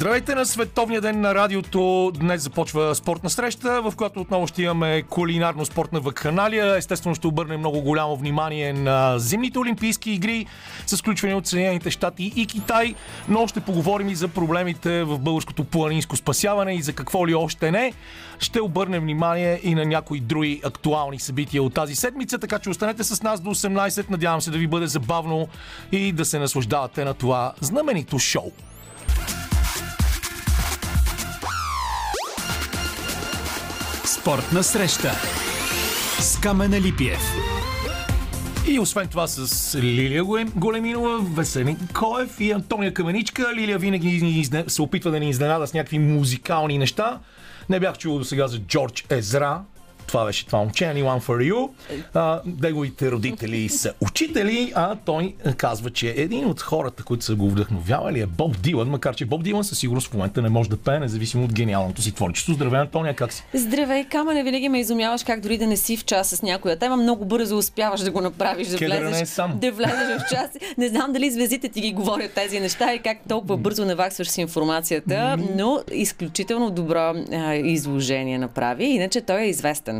Здравейте на Световния ден на радиото. Днес започва спортна среща, в която отново ще имаме кулинарно-спортна вакханалия. Естествено ще обърнем много голямо внимание на зимните олимпийски игри с включване от Съединените щати и Китай, но ще поговорим и за проблемите в българското планинско спасяване и за какво ли още не. Ще обърнем внимание и на някои други актуални събития от тази седмица, така че останете с нас до 18. Надявам се да ви бъде забавно и да се наслаждавате на това знаменито шоу. Спортна среща с Камена Липиев. И освен това с Лилия Големинова, Веселин Коев и Антония Каменичка. Лилия винаги се опитва да ни изненада с някакви музикални неща. Не бях чувал до сега за Джордж Езра, това беше това момче, Anyone for You. А, неговите родители са учители, а той казва, че един от хората, които са го вдъхновявали е Боб Дилан, макар че Боб Дилан със сигурност в момента не може да пее, независимо от гениалното си творчество. Здравей, Антония, как си? Здравей, Камене, винаги ме изумяваш как дори да не си в час с някоя тема, много бързо успяваш да го направиш, да влезеш, е сам. да влезеш в час. Не знам дали звездите ти ги говорят тези неща и как толкова бързо наваксваш с информацията, но изключително добро а, изложение направи. Иначе той е известен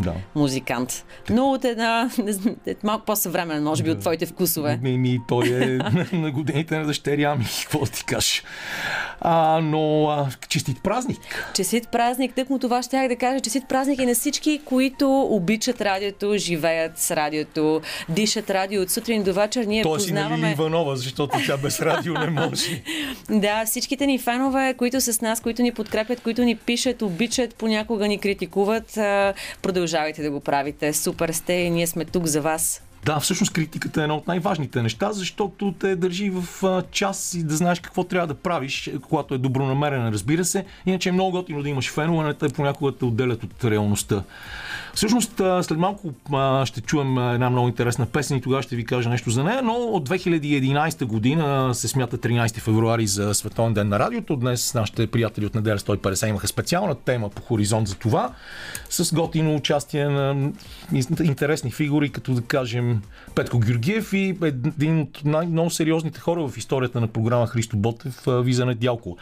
да. музикант. Но от една, е малко по-съвременен, може би, да. от твоите вкусове. Ми, ми той е на годините на дъщеря ми, какво ти кажеш. А, но а, честит празник! Честит празник, тъкмо това ще да кажа. Честит празник и на всички, които обичат радиото, живеят с радиото, дишат радио от сутрин до вечер. Ние Той познаваме... си на Иванова, защото тя без радио не може. да, всичките ни фенове, които са с нас, които ни подкрепят, които ни пишат, обичат, понякога ни критикуват, продължавайте да го правите. Супер сте и ние сме тук за вас. Да, всъщност критиката е едно от най-важните неща, защото те държи в час и да знаеш какво трябва да правиш, когато е добронамерен, разбира се. Иначе е много готино да имаш фенове, не те понякога те отделят от реалността. Всъщност, след малко ще чуем една много интересна песен и тогава ще ви кажа нещо за нея, но от 2011 година се смята 13 февруари за Световен ден на радиото. Днес нашите приятели от неделя 150 имаха специална тема по хоризонт за това, с готино участие на интересни фигури, като да кажем Петко Георгиев и един от най-много сериозните хора в историята на програма Христо Ботев, Виза Дялко.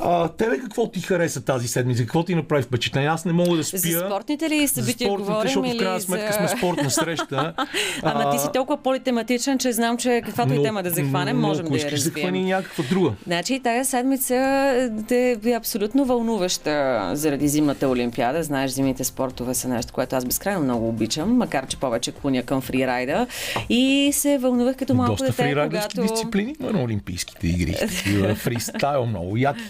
А, тебе какво ти хареса тази седмица? Какво ти направи впечатление? Аз не мога да спя. За спортните ли събития спортните, говорим защото в крайна сметка за... сме спортна среща. Ама ти си толкова политематичен, че знам, че каквато и тема да захванем, но, можем но, да я развием. захвани някаква друга. Значи тази седмица е, е абсолютно вълнуваща заради зимната олимпиада. Знаеш, зимните спортове са нещо, което аз безкрайно много обичам, макар че повече клоня към фрирайда. И се вълнувах като малко Доста дете, когато... дисциплини на Олимпийските игри. Фристайл много яки.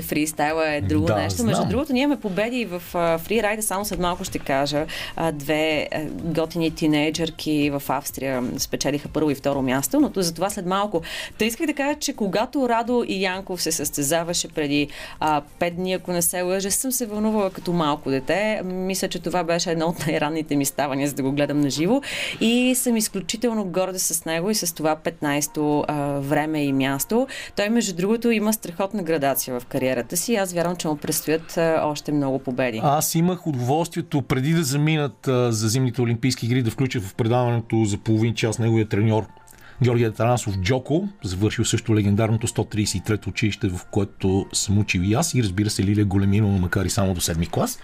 Фристайла е друго Да, нещо. знам. Между другото, ние имаме победи в фрирайда, само след малко ще кажа. Две готини тинейджърки в Австрия спечелиха първо и второ място, но за това след малко. Та исках да кажа, че когато Радо и Янков се състезаваше преди а, пет дни, ако не се лъжа, съм се вълнувала като малко дете. Мисля, че това беше едно от най-ранните ми ставания, за да го гледам на живо. И съм изключително горда с него и с това 15-то а, време и място. Той, между другото, има страхотна градация в кариерата си. Аз вярвам, че му предстоят още много победи. Аз имах удоволствието преди да заминат за зимните олимпийски игри да включа в предаването за половин час неговия треньор Георгия Тарасов Джоко, завършил също легендарното 133-то училище, в което съм учил и аз и разбира се Лилия Големинова, макар и само до 7 клас.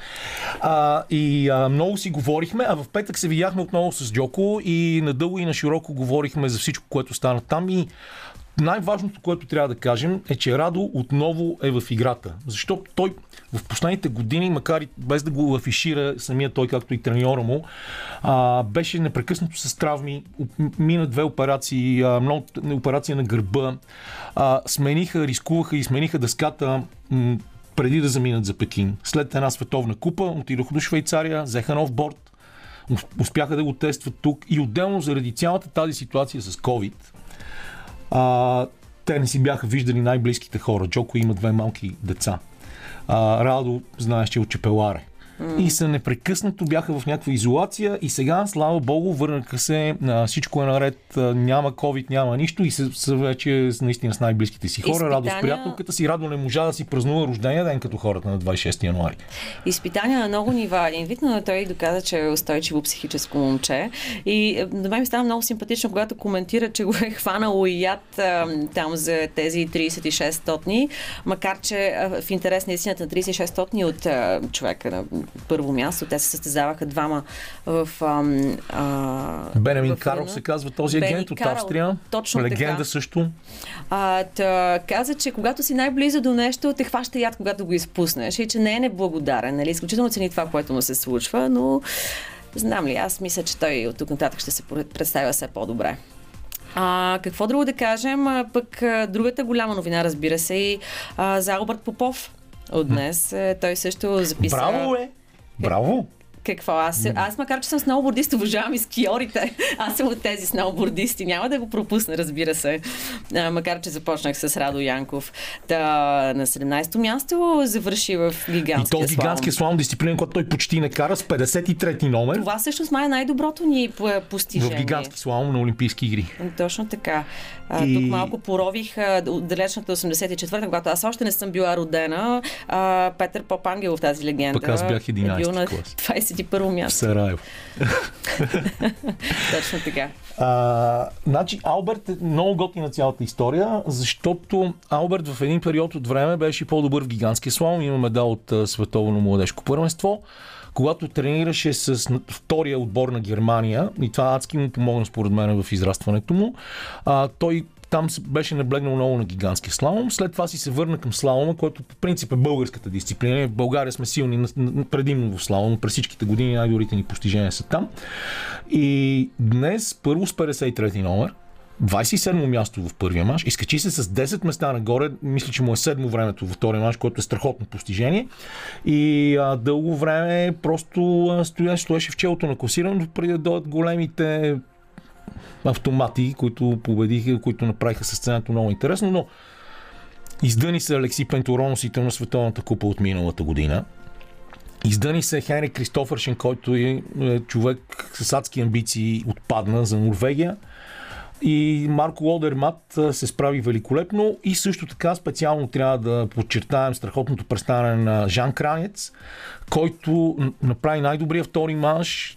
А, и а, много си говорихме, а в петък се видяхме отново с Джоко и надълго и на широко говорихме за всичко, което стана там и най-важното, което трябва да кажем е, че Радо отново е в играта. Защото той в последните години, макар и без да го афишира самия той, както и треньора му, а, беше непрекъснато с травми, мина две операции, а, много операция на гърба, а, смениха, рискуваха и смениха дъската м- преди да заминат за Пекин. След една световна купа отидоха до Швейцария, взеха нов борт, успяха да го тестват тук и отделно заради цялата тази ситуация с COVID, а, те не си бяха виждали най-близките хора. Джоко има две малки деца. А, Радо, знаеш, че е от Чепеларе. Mm. и са непрекъснато бяха в някаква изолация и сега, слава богу, върнаха се, а, всичко е наред, а, няма COVID, няма нищо и са, са вече наистина с най-близките си хора. Изпитания... Радост приятелката си, радо не можа да си празнува рождения ден като хората на 26 януари. Изпитания на много нива. Един вид, но той доказа, че е устойчиво психическо момче. И на мен ми става много симпатично, когато коментира, че го е хванало и яд а, там за тези 36 стотни, макар че а, в интерес на истината на 36 стотни от а, човека на първо място, те се състезаваха двама в... А, Бенемин Карл се казва този Бени агент от Австрия. Точно Легенда така. също. А, та, каза, че когато си най-близо до нещо, те хваща яд, когато го изпуснеш и че не е неблагодарен. Нали? Изключително цени това, което му се случва, но знам ли, аз мисля, че той от тук нататък ще се представя все по-добре. А, какво друго да кажем? А, пък а, другата голяма новина, разбира се, и а, за Албърт Попов от днес. Той също записа... Браво, е! Браво! какво. Аз, аз макар, че съм сноубордист, уважавам и скиорите. Аз съм от тези сноубордисти. Няма да го пропусна, разбира се. А, макар, че започнах с Радо Янков. Та, на 17-то място завърши в гигантския И то гигантския слалом дисциплина, която той почти не кара с 53-ти номер. Това всъщност май е най-доброто ни постижение. В гигантски слалом на Олимпийски игри. Ами, точно така. А, и... Тук малко порових а, далечната 84-та, когато аз още не съм била родена. А, Петър в тази легенда. Пък аз бях 11 е 31 място. Сараево. Точно така. А, значи, Алберт е много готни на цялата история, защото Алберт в един период от време беше по-добър в гигантския слалом. Има медал от Световно младежко първенство когато тренираше с втория отбор на Германия, и това адски му помогна според мен в израстването му, а, той там беше наблегнал много на гигантски слалом. След това си се върна към слалома, който по принцип е българската дисциплина. В България сме силни предимно в слалома. През всичките години най-добрите ни постижения са там. И днес първо с 53 номер, 27 място в първия мач, изкачи се с 10 места нагоре, мисля, че му е седмо времето във втория мач, което е страхотно постижение. И а, дълго време просто стояше, стоеше в челото на класирането, преди да дойдат големите автомати, които победиха, които направиха състезанието много интересно, но издъни се Алекси Пентуроносите на Световната купа от миналата година. Издъни се Хенри Кристофършен, който е, е човек с адски амбиции, отпадна за Норвегия. И Марко Лодермат се справи великолепно и също така специално трябва да подчертаем страхотното представяне на Жан Кранец, който направи най-добрия втори манш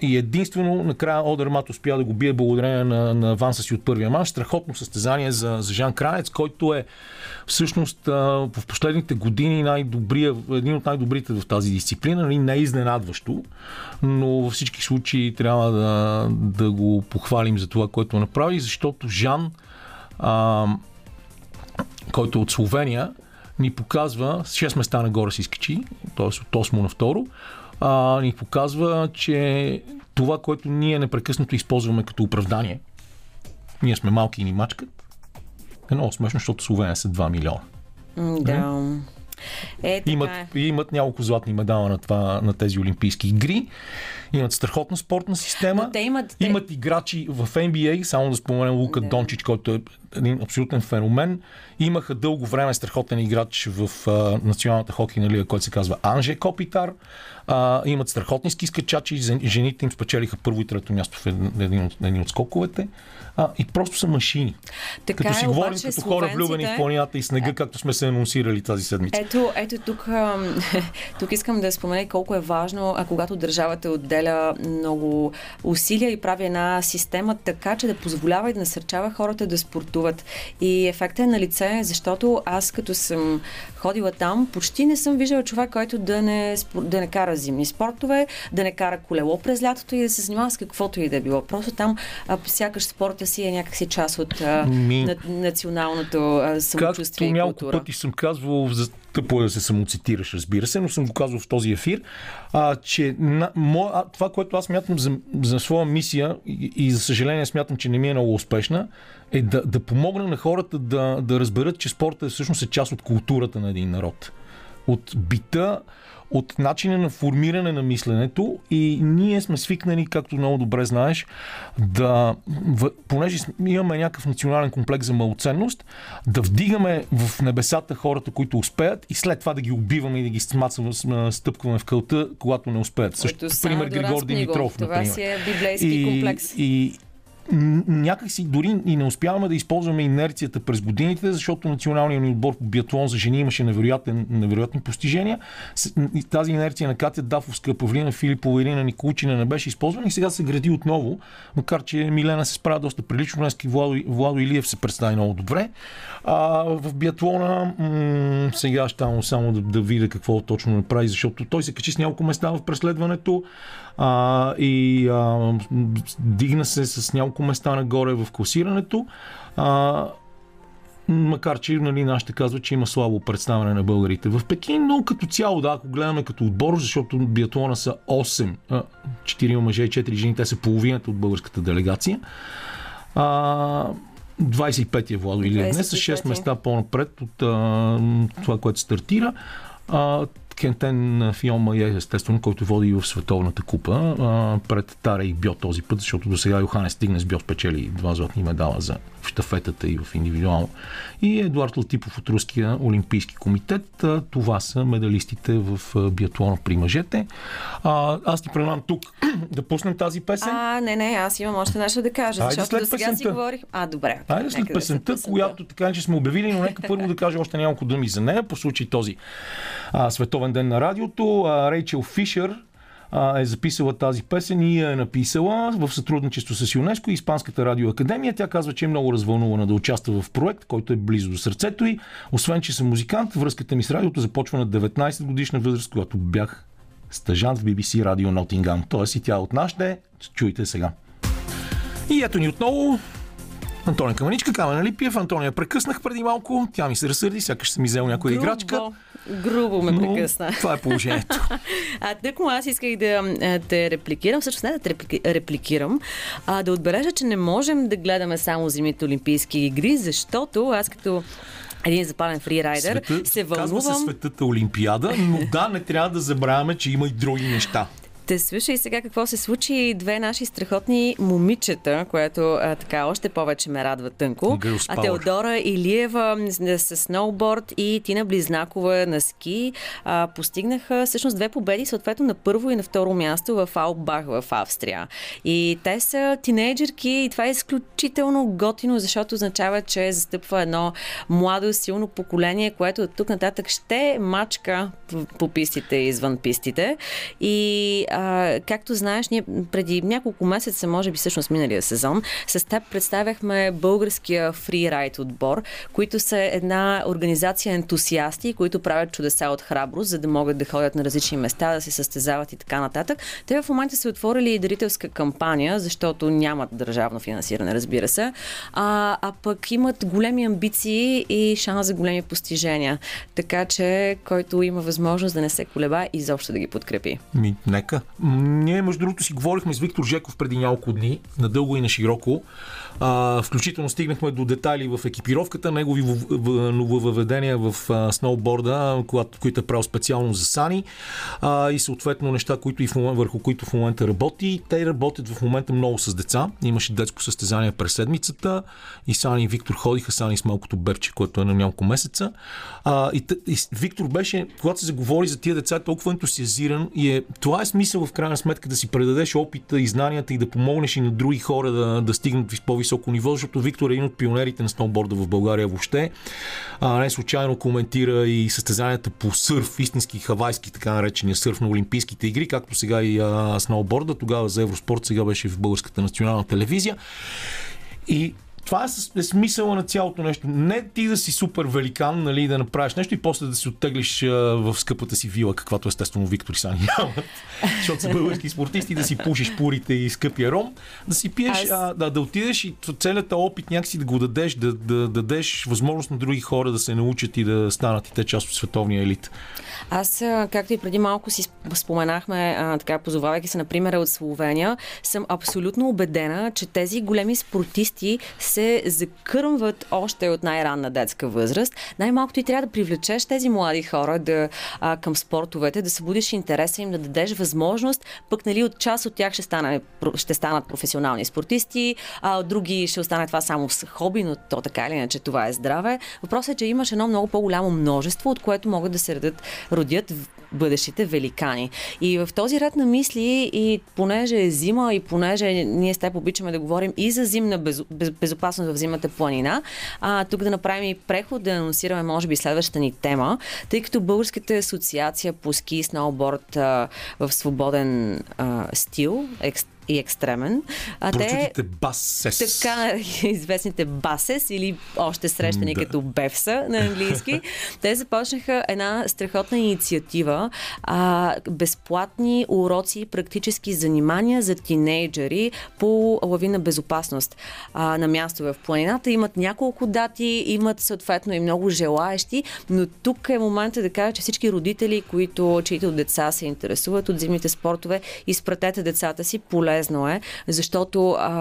и единствено накрая Одермат успя да го бие благодарение на, на аванса си от първия манш. Страхотно състезание за, за Жан Кранец, който е всъщност в последните години най-добрия, един от най-добрите в тази дисциплина. Нали, не е изненадващо, но във всички случаи трябва да, да го похвалим за това, което направи, защото Жан, а, който е от Словения, ни показва, с 6 места нагоре се изкачи, т.е. от 8 на 2, а, ни показва, че това, което ние непрекъснато използваме като оправдание, ние сме малки и ни мачкат, е много смешно, защото Словения са 2 милиона. Да. Е, имат, е. имат няколко златни медала на, това, на тези Олимпийски игри. Имат страхотна спортна система. Но те имат, те... имат играчи в NBA, само да споменем Лука да. Дончич, който е един абсолютен феномен. Имаха дълго време страхотен играч в а, националната хокейна лига, който се казва Анже Копитар. А, имат страхотни скачачи. Жените им спечелиха първо и трето място в един от, един от скоковете а, и просто са машини. Така като си е, говорим като хора влюбени в планината и снега, е... както сме се анонсирали тази седмица. Ето, ето тук, тук искам да спомена колко е важно, а когато държавата отделя много усилия и прави една система така, че да позволява и да насърчава хората да спортуват. И ефектът е на лице, защото аз като съм ходила там, почти не съм виждала човек, който да не, да не кара зимни спортове, да не кара колело през лятото и да се занимава с каквото и да е било. Просто там а, сякаш спорта си е някакси част от а, Ми... на, националното а, самочувствие Както няколко пъти съм казвал, за тъпо е да се самоцитираш, разбира се, но съм го казвал в този ефир, а, че на, мо, а, това, което аз мятам за, за своя мисия и, и за съжаление смятам, че не ми е много успешна, е да, да помогна на хората да, да разберат, че спорта е всъщност е част от културата на един народ. от бита, от начина на формиране на мисленето и ние сме свикнали, както много добре знаеш, да, понеже имаме някакъв национален комплекс за малоценност, да вдигаме в небесата хората, които успеят и след това да ги убиваме и да ги смацаме, стъпкваме в кълта, когато не успеят. Също, пример Григор Димитров, Това например. си е библейски и, комплекс. И, някакси дори и не успяваме да използваме инерцията през годините, защото националният ни отбор по биатлон за жени имаше невероятни постижения. Тази инерция на Катя Дафовска, Павлина Филипова, Ирина Николчина не беше използвана и сега се гради отново, макар че Милена се справя доста прилично. Днес Владо, Владо Илиев се представи много добре. А, в биатлона м- сега ще само да, да видя какво точно направи, защото той се качи с няколко места в преследването а, и а, дигна се с няколко места нагоре в класирането. А, макар че нали, нашите казват, че има слабо представяне на българите в Пекин, но като цяло, да, ако гледаме като отбор, защото биатлона са 8, 4 мъже и 4 жени, те са половината от българската делегация. А, 25-я Владо или днес с 6 места по-напред от а, това, което стартира. А, Кентен Фиома е естествено, който води в Световната купа пред Тара и Бьо този път, защото до сега Йоханес Стигнес Бьо спечели два златни медала за в штафетата и в индивидуално. И Едуард Латипов от Руския олимпийски комитет. Това са медалистите в биатлона при мъжете. А, аз ти предлагам тук да пуснем тази песен. А, не, не, аз имам още нещо да кажа, Айде защото след до сега си песента. говорих. А, добре. Айде след да песента, след която така че сме обявили, но нека първо да кажа още няколко думи за нея, по случай този а, световен ден на радиото. А, Рейчел Фишер а, е записала тази песен и я е написала в сътрудничество с ЮНЕСКО и Испанската радиоакадемия. Тя казва, че е много развълнувана да участва в проект, който е близо до сърцето й. Освен, че съм музикант, връзката ми с радиото започва на 19 годишна възраст, когато бях стъжант в BBC Радио Нотингам. Тоест и тя е от нашите. Чуйте сега. И ето ни отново Антония Каменичка, Камена Липиев. Антония прекъснах преди малко. Тя ми се разсърди, сякаш съм изел някоя Грубо, играчка. Грубо ме Но прекъсна. това е положението. А тъкмо аз исках да те репликирам, всъщност не да те реплики- репликирам, а да отбележа, че не можем да гледаме само зимните олимпийски игри, защото аз като един запален фрирайдер се Казва се вълнувам. светата Олимпиада, но да, не трябва да забравяме, че има и други неща. Те слушай сега какво се случи. Две наши страхотни момичета, което а, така още повече ме радва тънко. А. Теодора Илиева с, сноуборд и Тина Близнакова на ски а, постигнаха всъщност две победи, съответно на първо и на второ място в Аубах в Австрия. И те са тинейджерки и това е изключително готино, защото означава, че застъпва едно младо, силно поколение, което от тук нататък ще мачка по пистите и извън пистите. И а, както знаеш, ние преди няколко месеца, може би всъщност миналия сезон, с теб представяхме българския фрирайд отбор, които са една организация ентусиасти, които правят чудеса от храброст, за да могат да ходят на различни места, да се състезават и така нататък. Те в момента са отворили и дарителска кампания, защото нямат държавно финансиране, разбира се, а, а пък имат големи амбиции и шанс за големи постижения. Така че, който има възможност да не се колеба, изобщо да ги подкрепи. Ми, нека. Ние, между другото, си говорихме с Виктор Жеков преди няколко дни, надълго и на широко. А, включително стигнахме до детайли в екипировката, негови нововъведения в а, сноуборда, които е правил специално за Сани а, и съответно неща, които и в момент, върху които в момента работи. Те работят в момента много с деца. Имаше детско състезание през седмицата и Сани и Виктор ходиха Сани с малкото бебче, което е на няколко месеца. А, и, и Виктор беше, когато се заговори за тия деца, е толкова ентусиазиран и е, това е смисъл в крайна сметка да си предадеш опита и знанията и да помогнеш и на други хора да, да стигнат в по-високо ниво, защото Виктор е един от пионерите на сноуборда в България въобще. А, не случайно коментира и състезанията по сърф, истински хавайски, така наречения сърф на Олимпийските игри, както сега и а, сноуборда, тогава за Евроспорт, сега беше в Българската национална телевизия. И това е, е смисъла на цялото нещо. Не ти да си супер великан, нали, да направиш нещо и после да се оттеглиш а, в скъпата си вила, каквато естествено Виктор и Сани нямат, защото са български спортисти, да си пушиш пурите и скъпия ром, да си пиеш, Аз- а, да, да отидеш и целият опит някакси да го дадеш, да, да, дадеш възможност на други хора да се научат и да станат и те част от световния елит. Аз, както и преди малко си сп- споменахме, така позовавайки се на примера от Словения, съм абсолютно убедена, че тези големи спортисти се закърмват още от най-ранна детска възраст. Най-малко ти трябва да привлечеш тези млади хора да, а, към спортовете, да събудиш интереса им, да дадеш възможност, пък нали, от част от тях ще, стане, ще станат професионални спортисти, а от други ще остане това само с хоби, но то така или иначе това е здраве. Въпросът е, че имаш едно много по-голямо множество, от което могат да се родят, родят бъдещите великани. И в този ред на мисли, и понеже е зима, и понеже ние с теб обичаме да говорим и за зимна без, без, безопасност в зимата планина, а, тук да направим и преход, да анонсираме, може би, следващата ни тема, тъй като Българската асоциация по ски и сноуборд а, в свободен а, стил, екст и екстремен. А те, басес. Така известните басес или още срещани да. като бевса на английски. те започнаха една страхотна инициатива. А, безплатни уроци и практически занимания за тинейджери по лавина безопасност. А, на място в планината имат няколко дати, имат съответно и много желаещи, но тук е момента да кажа, че всички родители, които, чието деца се интересуват от зимните спортове, изпратете децата си поле полезно е, защото а,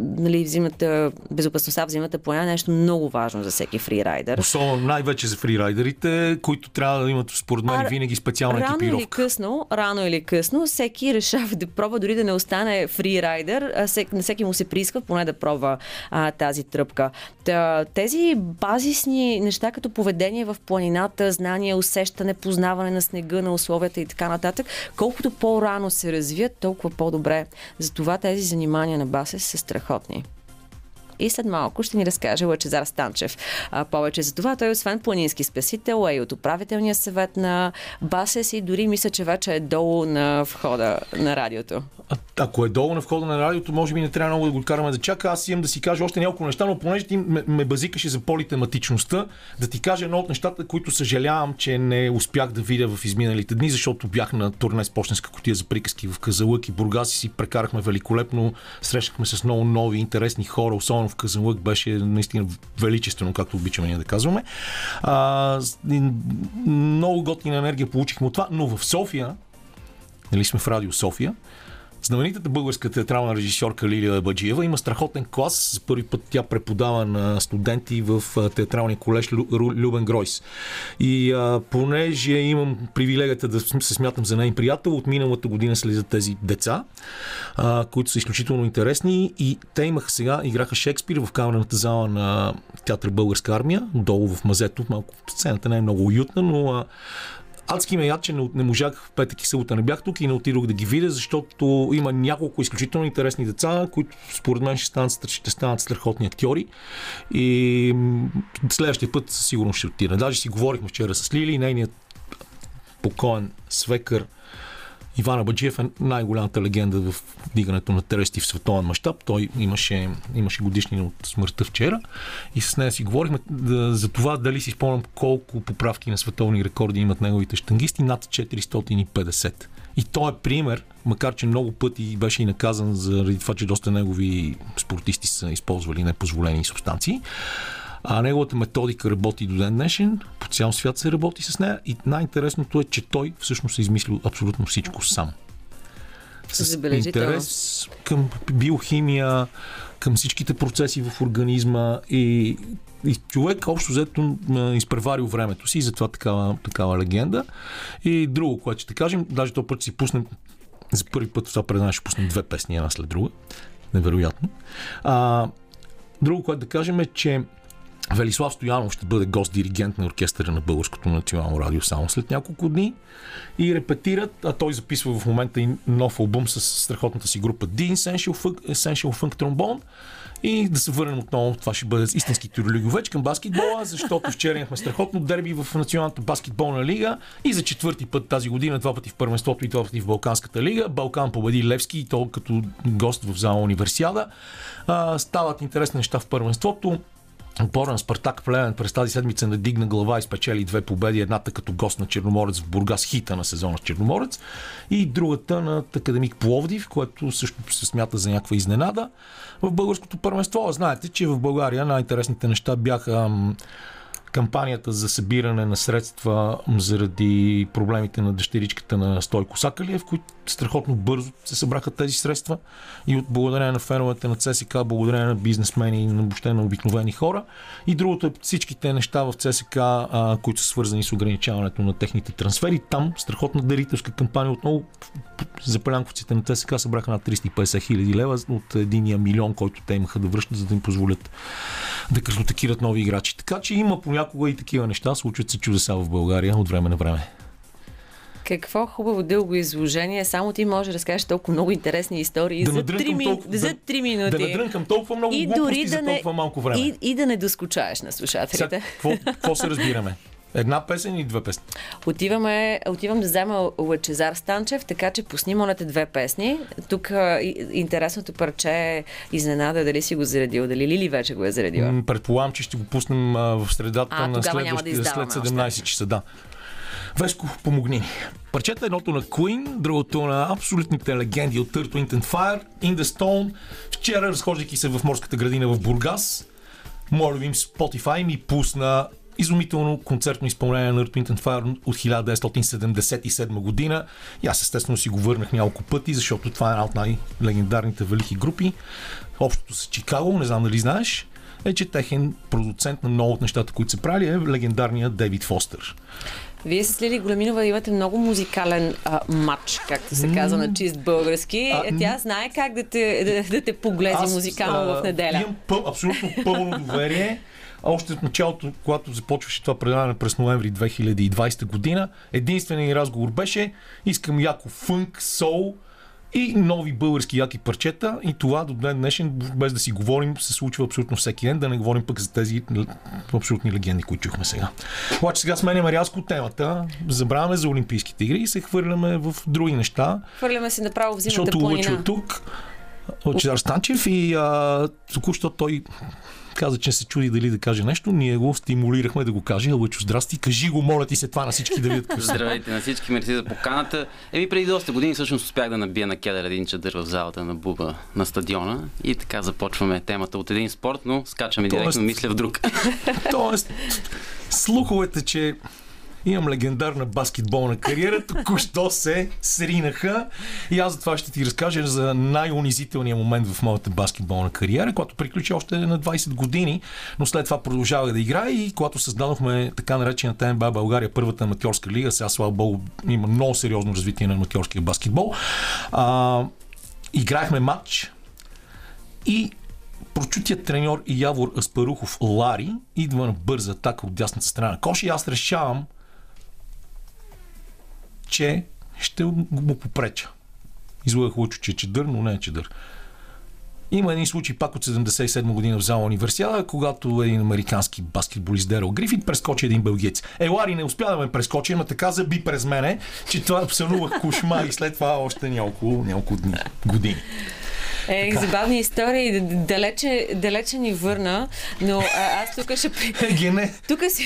нали, взимата, безопасността в зимата поне е нещо много важно за всеки фрирайдер. Особено най-вече за фрирайдерите, които трябва да имат, според мен, а, винаги специална рано екипировка. Или късно, рано или късно, всеки решава да пробва дори да не остане фрирайдер, а на всеки му се прииска поне да пробва а, тази тръпка. Та, тези базисни неща, като поведение в планината, знание, усещане, познаване на снега, на условията и така нататък, колкото по-рано се развият, толкова по-добре. Затова тези занимания на Басе са страхотни. И след малко ще ни разкаже Лъчезар Станчев. А, повече за това той освен планински спасител е и от управителния съвет на Басес и дори мисля, че вече е долу на входа на радиото. А, ако е долу на входа на радиото, може би не трябва много да го караме да чака. Аз имам да си кажа още няколко неща, но понеже ти ме, ме базикаше за политематичността, да ти кажа едно от нещата, които съжалявам, че не успях да видя в изминалите дни, защото бях на турне с почтенска котия за приказки в Казалък и Бургас и си прекарахме великолепно. Срещахме с много нови, интересни хора, особено в Казанлък беше наистина величествено, както обичаме ние да казваме. А, много готина енергия получихме от това, но в София, нали сме в Радио София, Знаменитата българска театрална режисьорка Лилия Баджиева има страхотен клас. За първи път тя преподава на студенти в театралния колеж Любен Гройс. И а, понеже имам привилегията да се смятам за нейн приятел, от миналата година слизат тези деца, а, които са изключително интересни и те имаха сега, играха Шекспир в камерната зала на театър Българска армия, долу в мазето. Малко сцената не е много уютна, но а, Адски ме яд, че не, не можах в петък и събота не бях тук и не отидох да ги видя, защото има няколко изключително интересни деца, които според мен ще станат, ще станат страхотни актьори. И следващия път сигурно ще отида. Даже си говорихме вчера с Лили, нейният покоен свекър Иван Абаджиев е най-голямата легенда в дигането на терести в световен мащаб. Той имаше, имаше годишни от смъртта вчера и с нея си говорихме да, за това дали си спомням колко поправки на световни рекорди имат неговите штангисти. Над 450. И той е пример, макар че много пъти беше и наказан заради това, че доста негови спортисти са използвали непозволени субстанции. А неговата методика работи до ден днешен, по цял свят се работи с нея и най-интересното е, че той всъщност е измислил абсолютно всичко сам. С интерес към биохимия, към всичките процеси в организма и, и човек общо взето изпреварил времето си и затова такава, такава легенда. И друго, което ще кажем, даже този път си пуснем за първи път в това предание ще пуснем две песни една след друга. Невероятно. А, друго, което да кажем е, че Велислав Стоянов ще бъде гост-диригент на оркестъра на Българското национално радио само след няколко дни и репетират, а той записва в момента и нов албум с страхотната си група The Essential Funk, Essential Funk Trombone и да се върнем отново, това ще бъде истински тюрлиговеч към баскетбола, защото вчера имахме страхотно дерби в Националната баскетболна лига и за четвърти път тази година, два пъти в първенството и два пъти в Балканската лига. Балкан победи Левски и то като гост в зала Универсиада. А, стават интересни неща в първенството. Отбора на Спартак Плевен през тази седмица надигна глава и спечели две победи. Едната като гост на Черноморец в Бургас, хита на сезона с Черноморец. И другата на Академик Пловдив, което също се смята за някаква изненада в българското първенство. Знаете, че в България най-интересните неща бяха кампанията за събиране на средства заради проблемите на дъщеричката на Стойко Сакалиев, които страхотно бързо се събраха тези средства и от благодарение на феновете на ЦСК, благодарение на бизнесмени и на въобще на обикновени хора. И другото е всичките неща в ЦСК, а, които са свързани с ограничаването на техните трансфери. Там страхотна дарителска кампания отново за пелянковците на ЦСК събраха над 350 хиляди лева от единия милион, който те имаха да връщат, за да им позволят да картотекират нови играчи. Така че има понякога и такива неща, случват се чудеса в България от време на време. Какво хубаво дълго изложение. Само ти можеш да разкажеш толкова много интересни истории Да за, 3 ми... толкова- за да- 3 минути. Да надрънкам толкова много и глупости дори за да не, толкова малко време. и, и да не доскучаеш на слушателите. Сега, какво, какво се разбираме? Една песен и две песни. Отиваме, отивам да взема Лъчезар Станчев, така че пусни, моля те, две песни. Тук а, интересното парче е изненада дали си го заредил, дали Лили вече го е заредила. М, Предполагам, че ще го пуснем а, в средата А, на няма да следващия, след издаваме 17 часа. Да. Веско, помогни ни. Парчета едното на Queen, другото на абсолютните легенди от Earth, Wind and Fire, In the Stone. Вчера, разхождайки се в морската градина в Бургас, моля ви, Spotify ми пусна изумително концертно изпълнение на Earth, Wind Fire от 1977 година. И аз естествено си го върнах няколко пъти, защото това е една от най-легендарните велики групи. Общото с Чикаго, не знам дали знаеш, е, че техен продуцент на много от нещата, които са правили е легендарният Дейвид Фостер. Вие с Лили Големинова имате много музикален а, матч, както се казва на чист български. А, А, Тя знае как да те, да, да те поглези музикално а, в неделя. Имам пъл, абсолютно пълно доверие. Още от началото, когато започваше това предаване през ноември 2020 година, единственият ни разговор беше искам яко фънк, сол и нови български яки парчета и това до ден днешен, без да си говорим, се случва абсолютно всеки ден, да не говорим пък за тези абсолютни легенди, които чухме сега. Обаче сега сменяме рязко темата, забравяме за Олимпийските игри и се хвърляме в други неща. Хвърляме се направо в зимната Защото планина. е тук, Лъчезар Станчев и а, току-що той каза, че се чуди дали да каже нещо. Ние го стимулирахме да го каже. Лъчо, здрасти, кажи го, моля ти се това на всички да видят. Здравейте на всички, мерси за поканата. Еми преди доста години всъщност успях да набия на кедър един чадър в залата на Буба на стадиона и така започваме темата от един спорт, но скачаме Тоест- директно мисля в друг. Тоест, слуховете, че имам легендарна баскетболна кариера, току-що се сринаха. И аз за това ще ти разкажа за най-унизителния момент в моята баскетболна кариера, която приключи още на 20 години, но след това продължавах да играя и когато създадохме така наречената НБА България, първата аматьорска лига, сега слава богу има много сериозно развитие на аматьорския баскетбол, а, играхме матч и прочутият треньор Явор Аспарухов Лари идва на бърза атака от дясната страна на коша и аз решавам, че ще му попреча. Излагах лъчо, че е чедър, но не е чедър. Има един случай пак от 77 година в зала универсиада, когато един американски баскетболист Дерел Грифит прескочи един белгиец. Е, Лари не успя да ме прескочи, но така заби през мене, че това сънувах кошмар и след това още няколко, няколко дни, години. Е, забавни истории, далече, далече ни върна, но а, аз тук ще... при- Гене, Тук си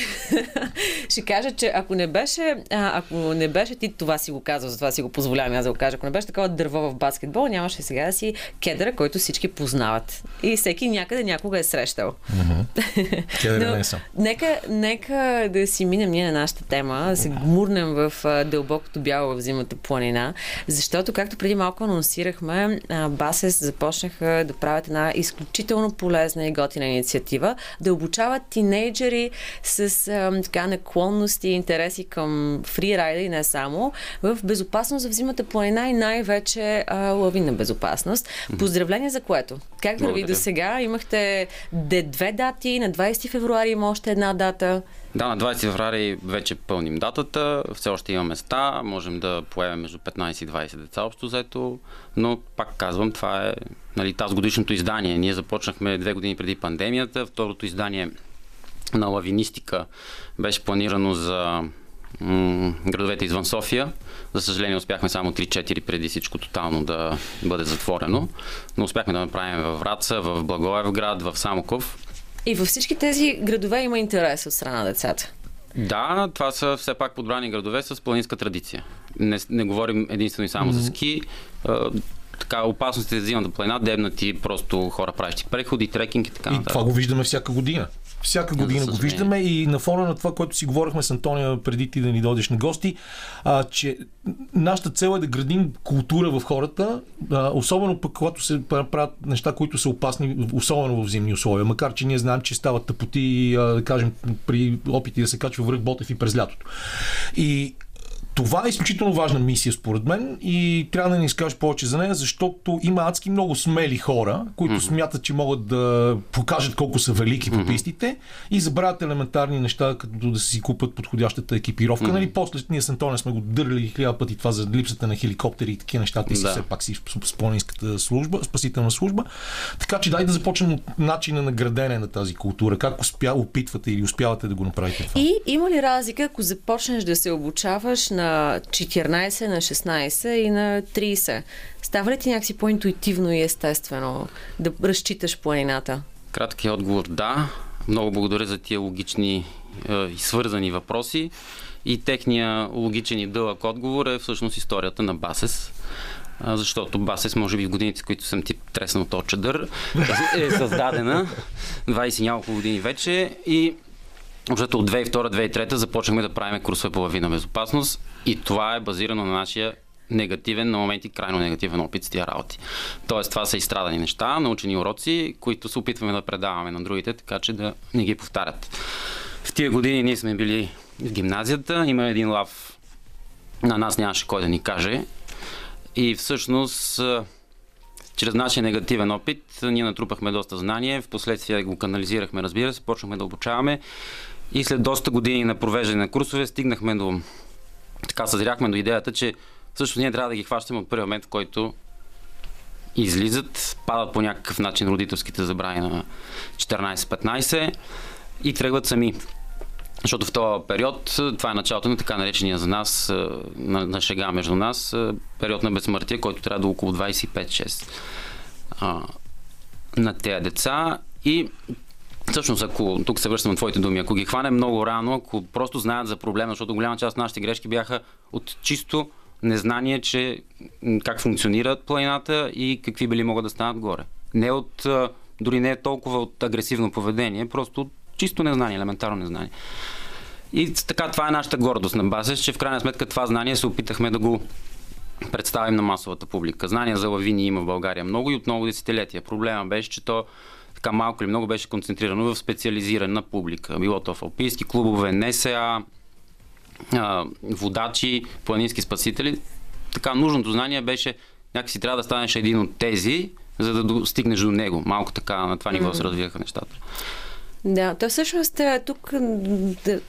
ще кажа, че ако не беше, а, ако не беше ти това си го казал, затова си го позволявам аз да го кажа, ако не беше такова дърво в баскетбол, нямаше сега да си кедъра, който всички познават. И всеки някъде някога е срещал. Но не съм. Нека, нека да си минем ние на нашата тема, да се гмурнем в дълбокото бяло в зимата планина, защото, както преди малко анонсирахме, Басес започнаха да правят една изключително полезна и готина инициатива, да обучават тинейджери с а, така наклонности и интереси към фрирайда и не само, в безопасност в зимата планина и най-вече а, лавинна безопасност. Поздравления за което. Как върви Благодаря. до сега? Имахте де две дати, на 20 февруари има още една дата. Да, на 20 феврари вече пълним датата, все още има места, можем да поемем между 15 и 20 деца общо взето, но пак казвам, това е нали, тази годишното издание. Ние започнахме две години преди пандемията, второто издание на лавинистика беше планирано за м- градовете извън София. За съжаление успяхме само 3-4 преди всичко тотално да бъде затворено, но успяхме да направим във Враца, в Благоевград, в Самоков. И във всички тези градове има интерес от страна на децата. Да, това са все пак подбрани градове с планинска традиция. Не, не говорим единствено и само mm-hmm. за ски. А, така, опасностите за зимната планина, дебнати просто хора правещи преходи, трекинг и така И нататък. това го виждаме всяка година. Всяка година го виждаме и на фона на това, което си говорихме с Антония преди ти да ни дойдеш на гости, а, че нашата цел е да градим култура в хората, а, особено пък когато се правят неща, които са опасни, особено в зимни условия. Макар, че ние знаем, че стават тъпоти, а, да кажем, при опити да се качва връх Ботев и през лятото. И това е изключително важна мисия, според мен, и трябва да ни изкажеш повече за нея, защото има адски много смели хора, които mm-hmm. смятат, че могат да покажат колко са велики по пистите mm-hmm. и забравят елементарни неща, като да си купат подходящата екипировка. Mm-hmm. Нали, после ние с Антония сме го дърли хиляда пъти това за липсата на хеликоптери и такива неща. Ти да. си все пак си с планинската служба, спасителна служба. Така че дай да започнем от начина на градене на тази култура. Как успя, опитвате или успявате да го направите това? И има ли разлика, ако започнеш да се обучаваш на 14, на 16 и на 30. Става ли ти някакси по-интуитивно и естествено да разчиташ планината? Краткият отговор да. Много благодаря за тия логични е, и свързани въпроси. И техния логичен и дълъг отговор е всъщност историята на Басес. Защото Басес, може би в годините, които съм ти треснал от чадър, е създадена 20 няколко години вече и Общото от 2002-2003 започнахме да правим курсове по лавина безопасност и това е базирано на нашия негативен, на моменти крайно негативен опит с тия работи. Тоест, това са изстрадани неща, научени уроци, които се опитваме да предаваме на другите, така че да не ги повтарят. В тия години ние сме били в гимназията, има един лав, на нас нямаше кой да ни каже. И всъщност, чрез нашия негативен опит, ние натрупахме доста знание, в последствие го канализирахме, разбира се, почнахме да обучаваме и след доста години на провеждане на курсове стигнахме до така съзряхме до идеята, че всъщност ние трябва да ги хващаме от първи момент, в който излизат, падат по някакъв начин родителските забрани на 14-15 и тръгват сами. Защото в този период, това е началото на така наречения за нас, на, на шега между нас, период на безсмъртие, който трябва да е около 25-6 на тези деца. И Всъщност, ако тук се връщам на твоите думи, ако ги хванем много рано, ако просто знаят за проблема, защото голяма част от нашите грешки бяха от чисто незнание, че как функционират планината и какви били могат да станат горе. Не от, дори не толкова от агресивно поведение, просто от чисто незнание, елементарно незнание. И така, това е нашата гордост на база, че в крайна сметка това знание се опитахме да го представим на масовата публика. Знания за лавини има в България много и от много десетилетия. Проблема беше, че то така малко или много беше концентрирано в специализирана публика. Било то в алпийски клубове, НСА, водачи, планински спасители. Така, нужното знание беше някакси трябва да станеш един от тези, за да достигнеш до него. Малко така на това ниво mm-hmm. се развиваха нещата. Да, то всъщност тук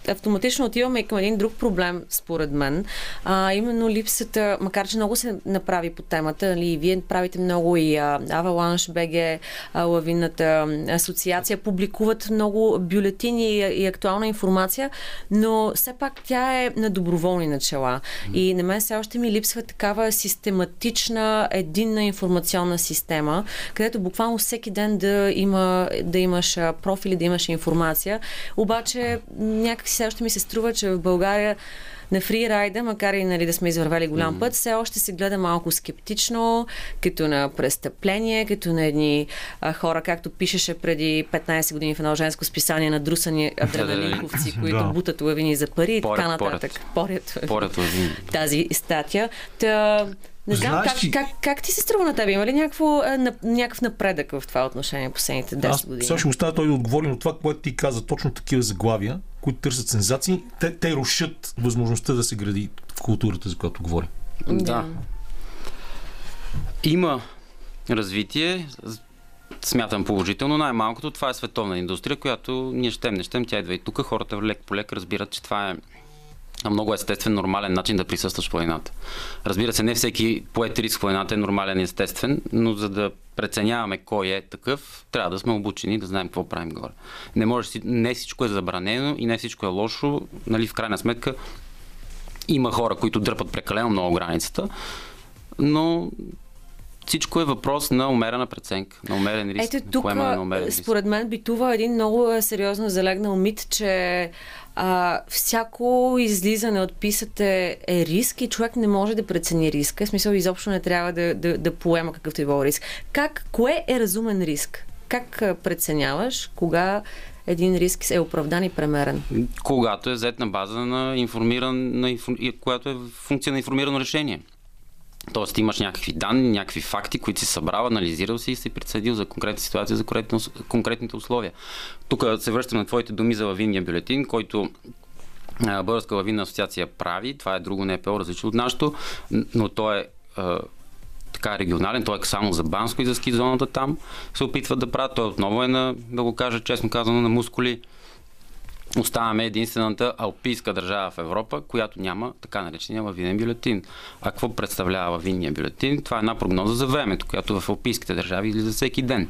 автоматично отиваме и към един друг проблем, според мен. А, именно липсата, макар че много се направи по темата, нали, вие правите много и Avalanche BG, Лавинната асоциация, публикуват много бюлетини и, и актуална информация, но все пак тя е на доброволни начала. И на мен все още ми липсва такава систематична, единна информационна система, където буквално всеки ден да, има, да имаш профили, да имаш информация. Обаче някак все още ми се струва, че в България на фрирайда, макар и нали, да сме извървели голям mm. път, все още се гледа малко скептично, като на престъпление, като на едни а, хора, както пишеше преди 15 години в едно женско списание на друсани адреналинковци, които да. бутат лавини за пари и така нататък. Порят, порят тази статия. Та, не знам, Знаеш, как, как, как ти се струва на теб? Има ли някакво, е, на, някакъв напредък в това отношение последните 10 Аз, години? Сега ще оставя той да отговори на това, което ти каза. Точно такива заглавия, които търсят сензации, те, те рушат възможността да се гради в културата, за която говорим. Да. Има развитие, смятам положително. Най-малкото това е световна индустрия, която ние щем, не щем, тя идва и тук. Хората лек по лек разбират, че това е много естествен, нормален начин да присъстваш в планината. Разбира се, не всеки поет риск в планината е нормален и естествен, но за да преценяваме кой е такъв, трябва да сме обучени, да знаем какво правим горе. Не, може, не всичко е забранено и не всичко е лошо. Нали, в крайна сметка има хора, които дърпат прекалено много границата, но всичко е въпрос на умерена преценка, на умерен риск. Ето тук, на умерен риск. според мен, битува един много сериозно залегнал мит, че а, всяко излизане от писата е риск и човек не може да прецени риска. В смисъл, изобщо не трябва да, да, да поема какъвто и било риск. Как, кое е разумен риск? как преценяваш кога един риск е оправдан и премерен? Когато е взет на база на информиран, на която е функция на информирано решение. Тоест имаш някакви данни, някакви факти, които си събрал, анализирал си и си прецедил за конкретна ситуация, за конкретните условия. Тук се връщам на твоите думи за лавинния бюлетин, който Българска лавинна асоциация прави. Това е друго НПО, различно от нашото, но то е така регионален, той е само за Банско и за ски зоната там се опитват да правят. Той отново е на, да го кажа честно казано, на мускули. Оставаме единствената алпийска държава в Европа, която няма така наречения лавинен бюлетин. А какво представлява лавинния бюлетин? Това е една прогноза за времето, която в алпийските държави излиза всеки ден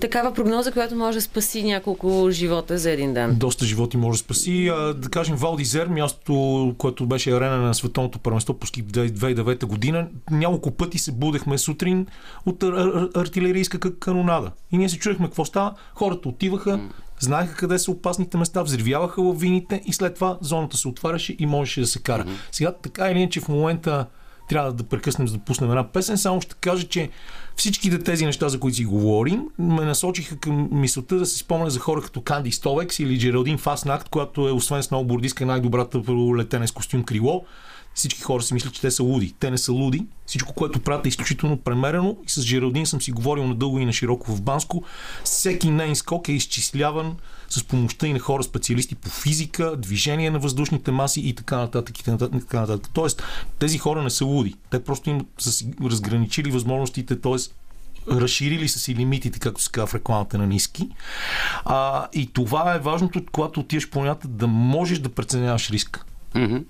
такава прогноза, която може да спаси няколко живота за един ден. Доста животи може да спаси. А, да кажем Валдизер, мястото, което беше арена на световното първенство по ски 2009 година, няколко пъти се будехме сутрин от ар- ар- артилерийска канонада. И ние се чудехме какво става. Хората отиваха, знаеха къде са опасните места, взривяваха лавините и след това зоната се отваряше и можеше да се кара. Mm-hmm. Сега така или иначе в момента трябва да прекъснем, за да пуснем една песен. Само ще кажа, че всичките тези неща, за които си говорим, ме насочиха към мисълта да се спомня за хора като Канди Стовекс или Джералдин Фаснакт, която е освен сноубордистка най-добрата летене с костюм крило. Всички хора си мислят, че те са луди. Те не са луди. Всичко, което правят е изключително премерено. И с Джералдин съм си говорил надълго и на широко в Банско. Всеки нейн скок е изчисляван с помощта и на хора специалисти по физика, движение на въздушните маси и така нататък. И така нататък. Тоест, тези хора не са луди. Те просто им са разграничили възможностите, т.е. разширили са си лимитите, както се казва в рекламата на ниски. А, и това е важното, когато отиваш по да можеш да преценяваш риска. Mm-hmm.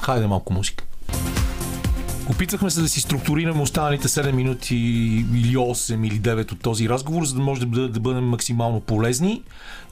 Хайде малко музика. Опитвахме се да си структурираме останалите 7 минути или 8 или 9 от този разговор, за да може да, бъдем максимално полезни.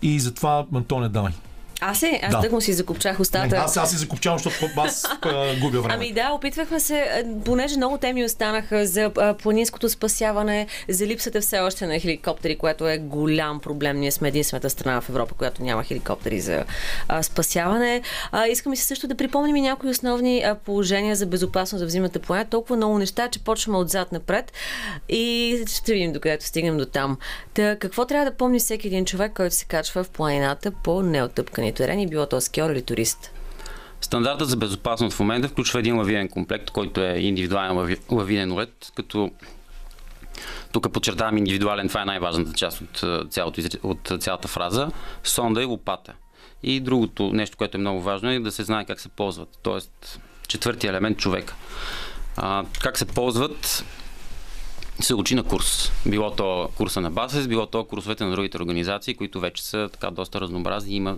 И затова, Антоне, давай. Аз ли? Аз да. му си закопчах устата. Не, аз, аз си закопчавам, защото аз а, губя време. Ами да, опитвахме се, понеже много теми останаха за а, планинското спасяване, за липсата все още на хеликоптери, което е голям проблем. Ние сме единствената страна в Европа, която няма хеликоптери за а, спасяване. А, искаме се също да припомним и някои основни а, положения за безопасност за взимата планета. Толкова много неща, че почваме отзад напред и ще видим докъдето стигнем до там. Та, какво трябва да помни всеки един човек, който се качва в планината по неотъпкани изследвани терени, било то скиор или турист? Стандартът за безопасност в момента включва един лавиен комплект, който е индивидуален лавинен уред, като тук подчертавам индивидуален, това е най-важната част от, цялото, от цялата фраза, сонда и лопата. И другото нещо, което е много важно е да се знае как се ползват. Тоест, четвъртия елемент човека. А, как се ползват се учи на курс. Било то курса на Басес, било то курсовете на другите организации, които вече са така доста разнообразни. Има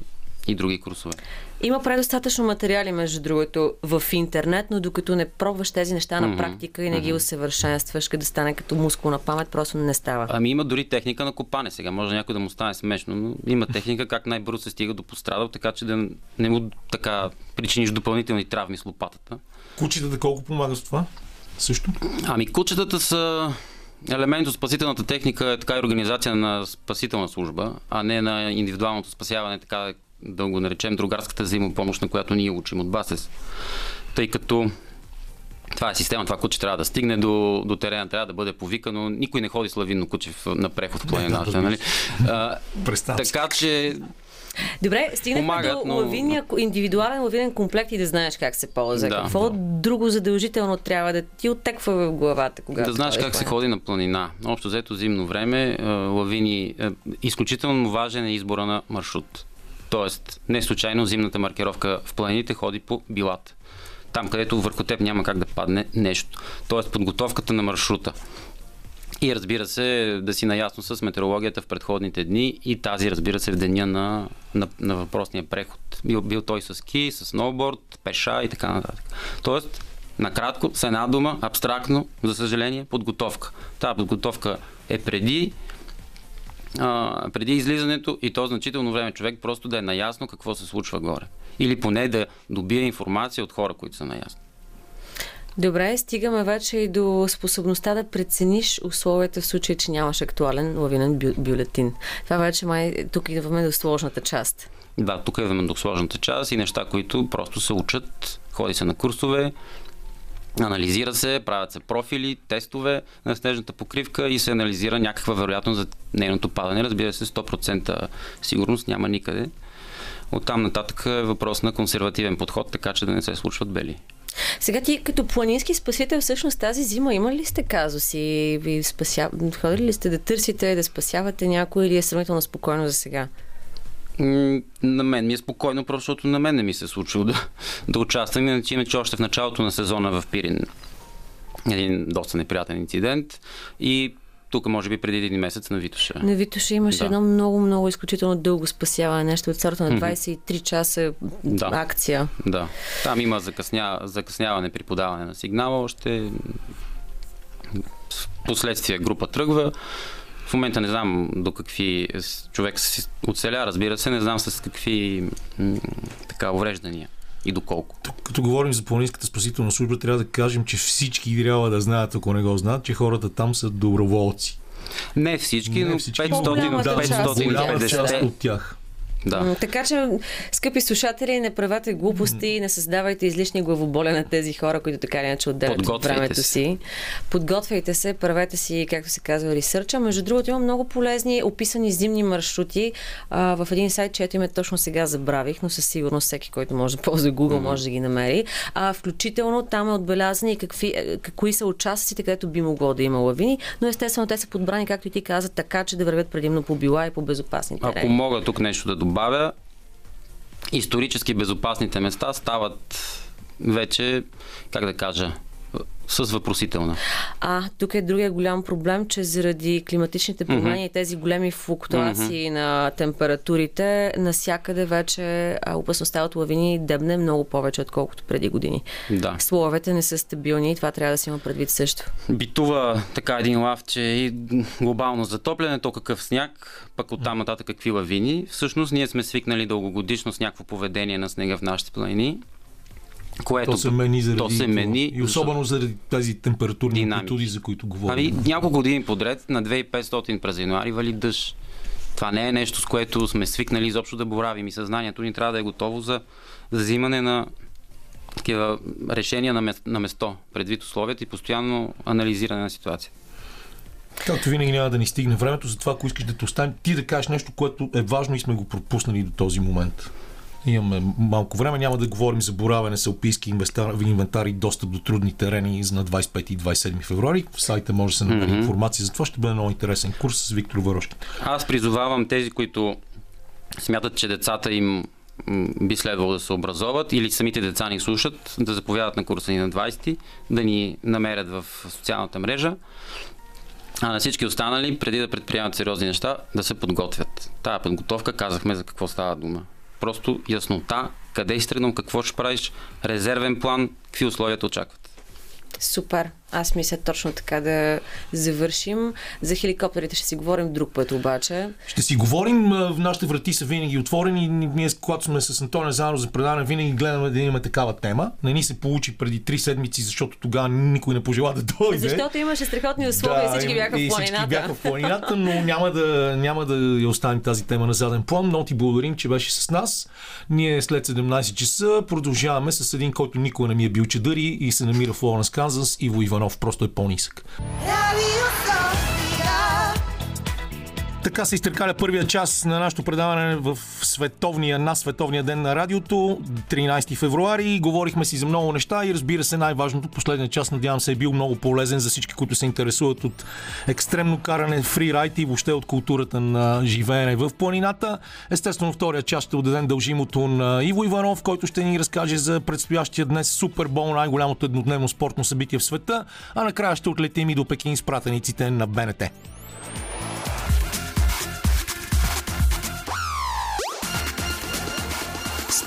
и други курсове. Има предостатъчно материали, между другото, в интернет, но докато не пробваш тези неща на практика и не ги усъвършенстваш, къде да стане като мускулна памет, просто не става. Ами има дори техника на копане. Сега може някой да му стане смешно, но има техника как най-бързо се стига до пострадал, така че да не му така причиниш допълнителни травми с лопатата. Кучетата колко помагат с това? Също? Ами кучетата са елемент от спасителната техника е така и организация на спасителна служба, а не на индивидуалното спасяване, така да го наречем другарската взаимопомощ, на която ние учим от БАСЕС. Тъй като това е система, това куче трябва да стигне до, до терена, трябва да бъде повикано. Никой не ходи с лавинно куче на преход в планината. Да, нали? а, така че Добре, стигнахме Помагат, до но... лавиния, индивидуален лавинен комплект и да знаеш как се ползва. Да, Какво да. друго задължително трябва да ти оттеква в главата? Когато да знаеш как се ходи на планина. Общо взето зимно време, лавини, изключително важен е избора на маршрут. Тоест, не случайно зимната маркировка в планините ходи по билата. Там, където върху теб няма как да падне нещо. Тоест, подготовката на маршрута. И разбира се, да си наясно с метеорологията в предходните дни и тази, разбира се, в деня на, на, на въпросния преход. Бил, бил той с ски, с сноуборд, пеша и така нататък. Тоест, накратко, с една дума, абстрактно, за съжаление, подготовка. Тази подготовка е преди а, преди излизането и то значително време човек просто да е наясно какво се случва горе. Или поне да добие информация от хора, които са наясно. Добре, стигаме вече и до способността да прецениш условията в случай, че нямаш актуален лавинен бю- бюлетин. Това вече май тук идваме до сложната част. Да, тук идваме до сложната част и неща, които просто се учат, ходи се на курсове, Анализира се, правят се профили, тестове на снежната покривка и се анализира някаква вероятност за нейното падане. Разбира се, 100% сигурност няма никъде. Оттам нататък е въпрос на консервативен подход, така че да не се случват бели. Сега ти като планински спасител, всъщност тази зима има ли сте казуси? Ви спася... Ходили ли сте да търсите, да спасявате някой или е сравнително спокойно за сега? На мен ми е спокойно, просто защото на мен не ми се е случило да, да участвам. Иначе, иначе още в началото на сезона в Пирин един доста неприятен инцидент и тук, може би, преди един месец на Витоша. На Витоша имаше да. едно много, много изключително дълго спасяване. Нещо от сорта на 23 часа да. акция. Да. Там има закъсня... закъсняване при подаване на сигнала. Още последствие група тръгва. В момента не знам до какви човек се оцеля, разбира се, не знам с какви така увреждания и доколко. Като говорим за планинската спасителна служба, трябва да кажем, че всички трябва да знаят, ако не го знаят, че хората там са доброволци. Не всички, не но всички, 500, да, 550 част от тях. Да. Така че, скъпи слушатели, не правете глупости, не създавайте излишни главоболя на тези хора, които така или иначе отделят от времето си. Подготвяйте се, правете си, както се казва, ресърча. Между другото, има много полезни описани зимни маршрути. А, в един сайт, чето име точно сега забравих, но със сигурност всеки, който може да ползва Google, mm-hmm. може да ги намери. А, включително там е отбелязани какви, е, кои са участъците, където би могло да има лавини, но естествено те са подбрани, както и ти каза, така, че да вървят предимно по била и по безопасни терени. Ако мога тук нещо да добавя, исторически безопасните места стават вече, как да кажа, с въпросителна. А, тук е другия голям проблем, че заради климатичните промени и mm-hmm. тези големи флуктуации mm-hmm. на температурите, насякъде вече опасността от лавини дебне много повече, отколкото преди години. Да. Словете не са стабилни и това трябва да си има предвид също. Битува така един лав, че и глобално затопляне, то какъв сняг, пък оттам нататък какви лавини. Всъщност ние сме свикнали дългогодишно с някакво поведение на снега в нашите планини което, то се мени заради то се мени, и особено заради тези температурни амплитуди, за които говорим. Ами, няколко години подред на 2500 през януари вали дъжд. Това не е нещо, с което сме свикнали изобщо да боравим и съзнанието ни трябва да е готово за, за взимане на такива решения на, место, на место, предвид условията и постоянно анализиране на ситуацията. Както винаги няма да ни стигне времето, затова ако искаш да те оставим, ти да кажеш нещо, което е важно и сме го пропуснали до този момент. Имаме малко време, няма да говорим за боравене с алпийски инвентари, достъп до трудни терени на 25 и 27 февруари. В сайта може да се намери mm-hmm. информация за това. Ще бъде много интересен курс с Виктор Варошки. Аз призовавам тези, които смятат, че децата им би следвало да се образоват или самите деца ни слушат, да заповядат на курса ни на 20, да ни намерят в социалната мрежа. А на всички останали, преди да предприемат сериозни неща, да се подготвят. Тая подготовка казахме за какво става дума. Просто яснота, къде си тръгнал, какво ще правиш, резервен план, какви условия те очакват. Супер. Аз мисля точно така да завършим. За хеликоптерите ще си говорим друг път обаче. Ще си говорим. Нашите врати са винаги отворени. Ние, когато сме с Антония заедно за предаване, винаги гледаме да имаме такава тема. Не ни се получи преди три седмици, защото тогава никой не пожела да дойде. Защото имаше страхотни условия да, и всички бяха в планината. Всички бяха в планината, но няма да, няма да я оставим тази тема на заден план. Но ти благодарим, че беше с нас. Ние след 17 часа продължаваме с един, който никога не ми е бил чадъри и се намира в Лоренс, Канзас, Иво Иванов. Иванов просто е по-нисък. Така се изтъркаля първия час на нашето предаване в световния, на световния ден на радиото, 13 февруари. Говорихме си за много неща и разбира се най-важното, последния час надявам се е бил много полезен за всички, които се интересуват от екстремно каране, фрирайд и въобще от културата на живеене в планината. Естествено, втория час ще отдадем дължимото на Иво Иванов, който ще ни разкаже за предстоящия днес Супербол, най-голямото еднодневно спортно събитие в света, а накрая ще отлетим и до Пекин с пратениците на БНТ.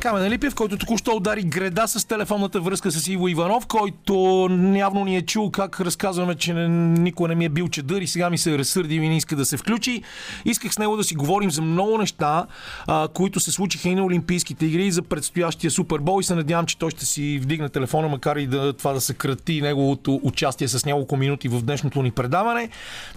Камен Липев, който току-що удари греда с телефонната връзка с Иво Иванов, който явно ни е чул как разказваме, че никой не ми е бил чедър и сега ми се разсърди и не иска да се включи. Исках с него да си говорим за много неща, а, които се случиха и на Олимпийските игри и за предстоящия Супербол и се надявам, че той ще си вдигне телефона, макар и да това да съкрати неговото участие с няколко минути в днешното ни предаване.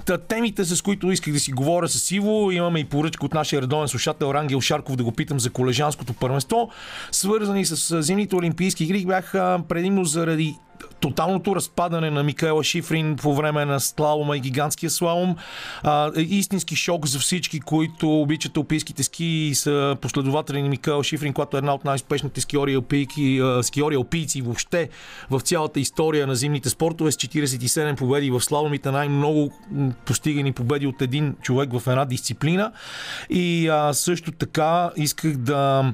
Та, темите, с които исках да си говоря с Иво, имаме и поръчка от нашия редовен слушател Рангел Шарков да го питам за колежанското първенство свързани с зимните олимпийски игри, бяха предимно заради тоталното разпадане на Микаела Шифрин по време на слалома и гигантския слалом. А, истински шок за всички, които обичат алпийските ски и са последователи на Микаела Шифрин, която е една от най-успешните скиори алпийки, скиори алпийци въобще в цялата история на зимните спортове с 47 победи в слаломите, най-много постигани победи от един човек в една дисциплина. И а, също така исках да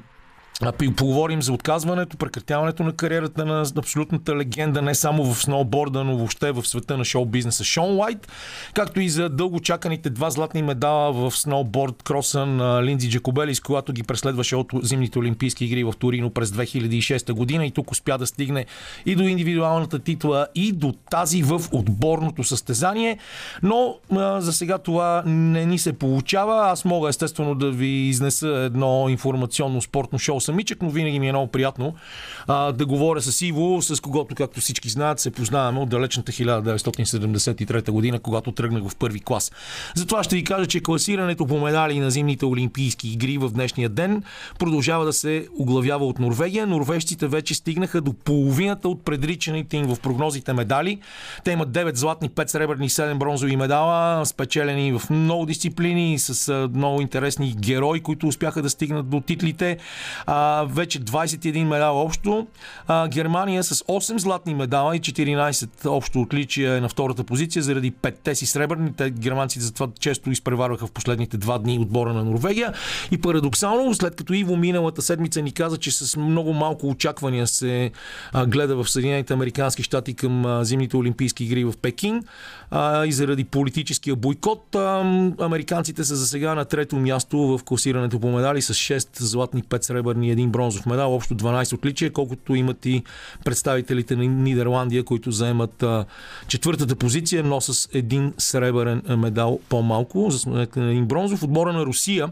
Поговорим за отказването, прекратяването на кариерата на абсолютната легенда, не само в сноуборда, но въобще в света на шоу-бизнеса Шон Уайт, както и за дълго чаканите два златни медала в сноуборд кроса на Линдзи Джакобелис, когато ги преследваше от зимните олимпийски игри в Торино през 2006 година и тук успя да стигне и до индивидуалната титла, и до тази в отборното състезание. Но а, за сега това не ни се получава. Аз мога естествено да ви изнеса едно информационно спортно шоу самичък, но винаги ми е много приятно а, да говоря с Иво, с когото, както всички знаят, се познаваме от далечната 1973 година, когато тръгнах в първи клас. Затова ще ви кажа, че класирането по медали на зимните олимпийски игри в днешния ден продължава да се оглавява от Норвегия. Норвежците вече стигнаха до половината от предричаните им в прогнозите медали. Те имат 9 златни, 5 сребърни, 7 бронзови медала, спечелени в много дисциплини с много интересни герои, които успяха да стигнат до титлите. А, вече 21 медала общо. А, Германия с 8 златни медала и 14 общо отличия е на втората позиция заради 5-те си сребърни. Те германците затова често изпреварваха в последните два дни отбора на Норвегия. И парадоксално, след като Иво миналата седмица ни каза, че с много малко очаквания се а, гледа в Съединените Американски щати към а, зимните олимпийски игри в Пекин а, и заради политическия бойкот, а, американците са за сега на трето място в класирането по медали с 6 златни, 5 сребърни един бронзов медал, общо 12 отличия, колкото имат и представителите на Нидерландия, които заемат четвъртата позиция, но с един сребърен медал по-малко, за сметка на един бронзов. Отбора на Русия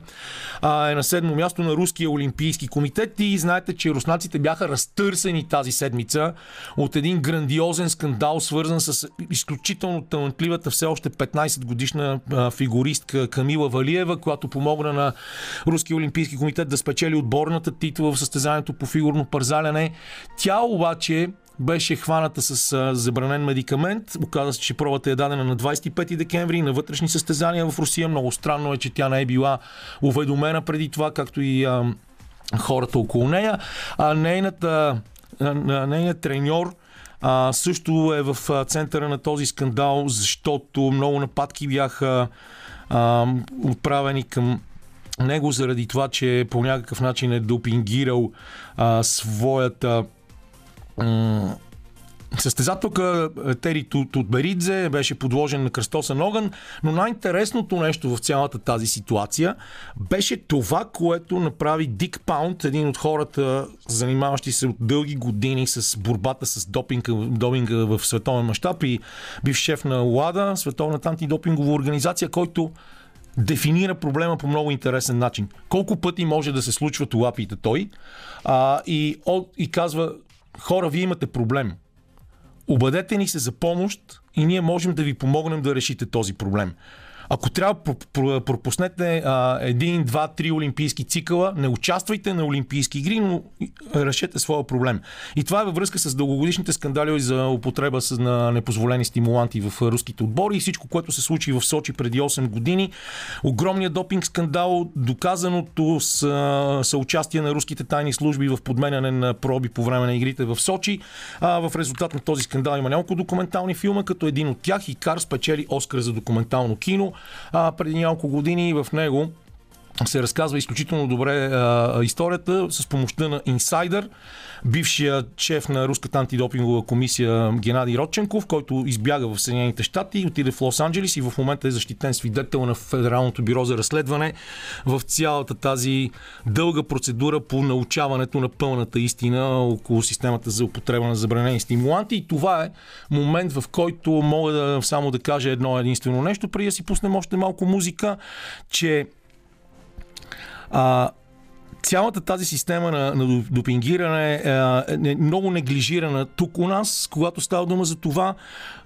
а, е на седмо място на Руския олимпийски комитет и знаете, че руснаците бяха разтърсени тази седмица от един грандиозен скандал, свързан с изключително талантливата все още 15 годишна фигуристка Камила Валиева, която помогна на Руския олимпийски комитет да спечели отборната титла в състезанието по фигурно парзаляне. Тя обаче беше хваната с забранен медикамент. Оказа се, че пробата е дадена на 25 декември на вътрешни състезания в Русия. Много странно е, че тя не е била уведомена преди това, както и а, хората около нея. А нейната, нейният треньор а, също е в центъра на този скандал, защото много нападки бяха а, отправени към него заради това, че по някакъв начин е допингирал а, своята м- Състезателка Тери Тутберидзе беше подложен на кръстосен огън, но най-интересното нещо в цялата тази ситуация беше това, което направи Дик Паунд, един от хората, занимаващи се от дълги години с борбата с допинга, допинга в световен мащаб и бив шеф на ЛАДА, Световната антидопингова организация, който дефинира проблема по много интересен начин. Колко пъти може да се случват лапите той а, и, и казва хора, вие имате проблем. Обадете ни се за помощ и ние можем да ви помогнем да решите този проблем. Ако трябва пропуснете а, един, два, три олимпийски цикъла, не участвайте на олимпийски игри, но решете своя проблем. И това е във връзка с дългогодишните скандали за употреба с, на непозволени стимуланти в руските отбори и всичко, което се случи в Сочи преди 8 години. Огромният допинг скандал, доказаното с съучастие на руските тайни служби в подменяне на проби по време на игрите в Сочи. А, в резултат на този скандал има няколко документални филма, като един от тях и Кар спечели Оскар за документално кино а, преди няколко години в него се разказва изключително добре а, историята с помощта на инсайдер, бившия шеф на Руската антидопингова комисия Геннадий Родченков, който избяга в Съединените щати, отиде в Лос-Анджелес и в момента е защитен свидетел на Федералното бюро за разследване в цялата тази дълга процедура по научаването на пълната истина около системата за употреба на забранени стимуланти. И това е момент, в който мога да само да кажа едно единствено нещо, преди да си пуснем още малко музика, че а, цялата тази система на, на допингиране е, е много неглижирана тук у нас, когато става дума за това.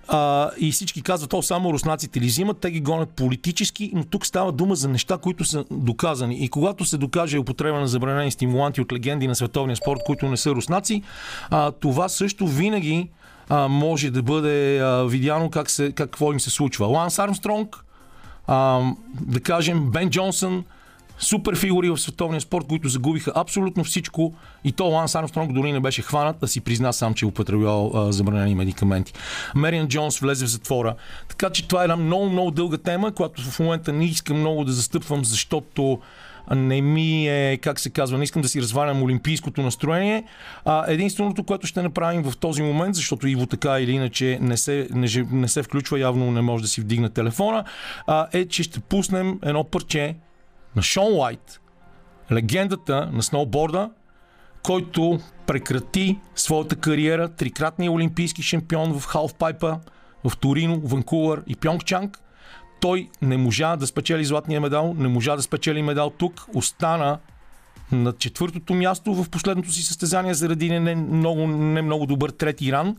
А, и всички казват, то само руснаците ли взимат, те ги гонят политически, но тук става дума за неща, които са доказани. И когато се докаже употреба на забранени стимуланти от легенди на световния спорт, които не са руснаци, а, това също винаги а, може да бъде а, видяно как се, какво им се случва. Ланс Армстронг, а, да кажем Бен Джонсън, супер фигури в световния спорт, които загубиха абсолютно всичко и то Ланс Армстронг дори не беше хванат да си призна сам, че е употребял забранени медикаменти. Мериан Джонс влезе в затвора. Така че това е една много, много дълга тема, която в момента не искам много да застъпвам, защото не ми е, как се казва, не искам да си развалям олимпийското настроение. А, единственото, което ще направим в този момент, защото Иво така или иначе не се, не, не се включва, явно не може да си вдигне телефона, а, е, че ще пуснем едно парче на Шон Уайт, легендата на сноуборда, който прекрати своята кариера, трикратния олимпийски шампион в халфпайпа, в Торино, Ванкувър и Пьонгчанг. Той не можа да спечели златния медал, не можа да спечели медал тук, остана на четвъртото място в последното си състезание заради не много, не много добър трети ран,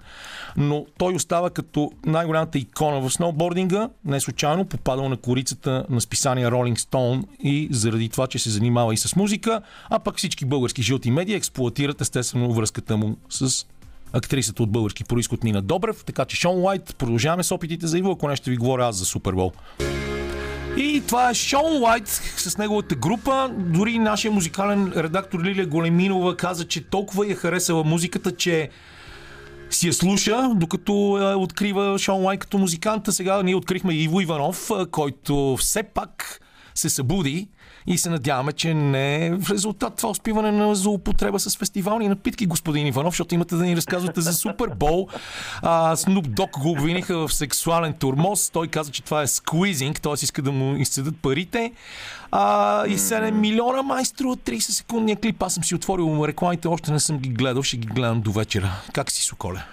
но той остава като най-голямата икона в сноубординга, не случайно попадал на корицата на списания Rolling Stone и заради това, че се занимава и с музика, а пък всички български жълти медии експлуатират естествено връзката му с актрисата от български происход Нина Добрев, така че Шон Уайт, продължаваме с опитите за Иво, ако не ще ви говоря аз за Супербол. И това е Шон Уайт с неговата група. Дори нашия музикален редактор Лилия Големинова каза, че толкова я харесала музиката, че си я слуша, докато е, открива Шон Уайт като музиканта. Сега ние открихме Иво Иванов, който все пак се събуди и се надяваме, че не е в резултат това успиване на злоупотреба с фестивални напитки, господин Иванов, защото имате да ни разказвате за Супербол. Снуп Дог го обвиниха в сексуален турмоз. Той каза, че това е сквизинг, т.е. иска да му изцедат парите. А, и 7 милиона майстро от 30 секундния клип. Аз съм си отворил рекламите, още не съм ги гледал, ще ги гледам до вечера. Как си, Соколе?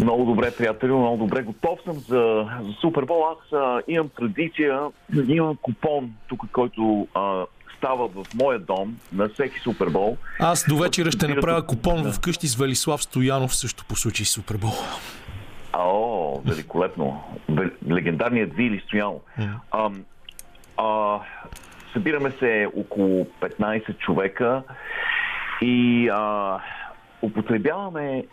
Много добре, приятели, много добре. Готов съм за, за Супербол. Аз а, имам традиция, имам купон тук, който а, става в моя дом на всеки Супербол. Аз до вечера ще направя купон да. вкъщи с Велислав Стоянов също по случай Супербол. О, великолепно. Легендарният Вили Стоянов. Yeah. А, а, събираме се около 15 човека и а, употребяваме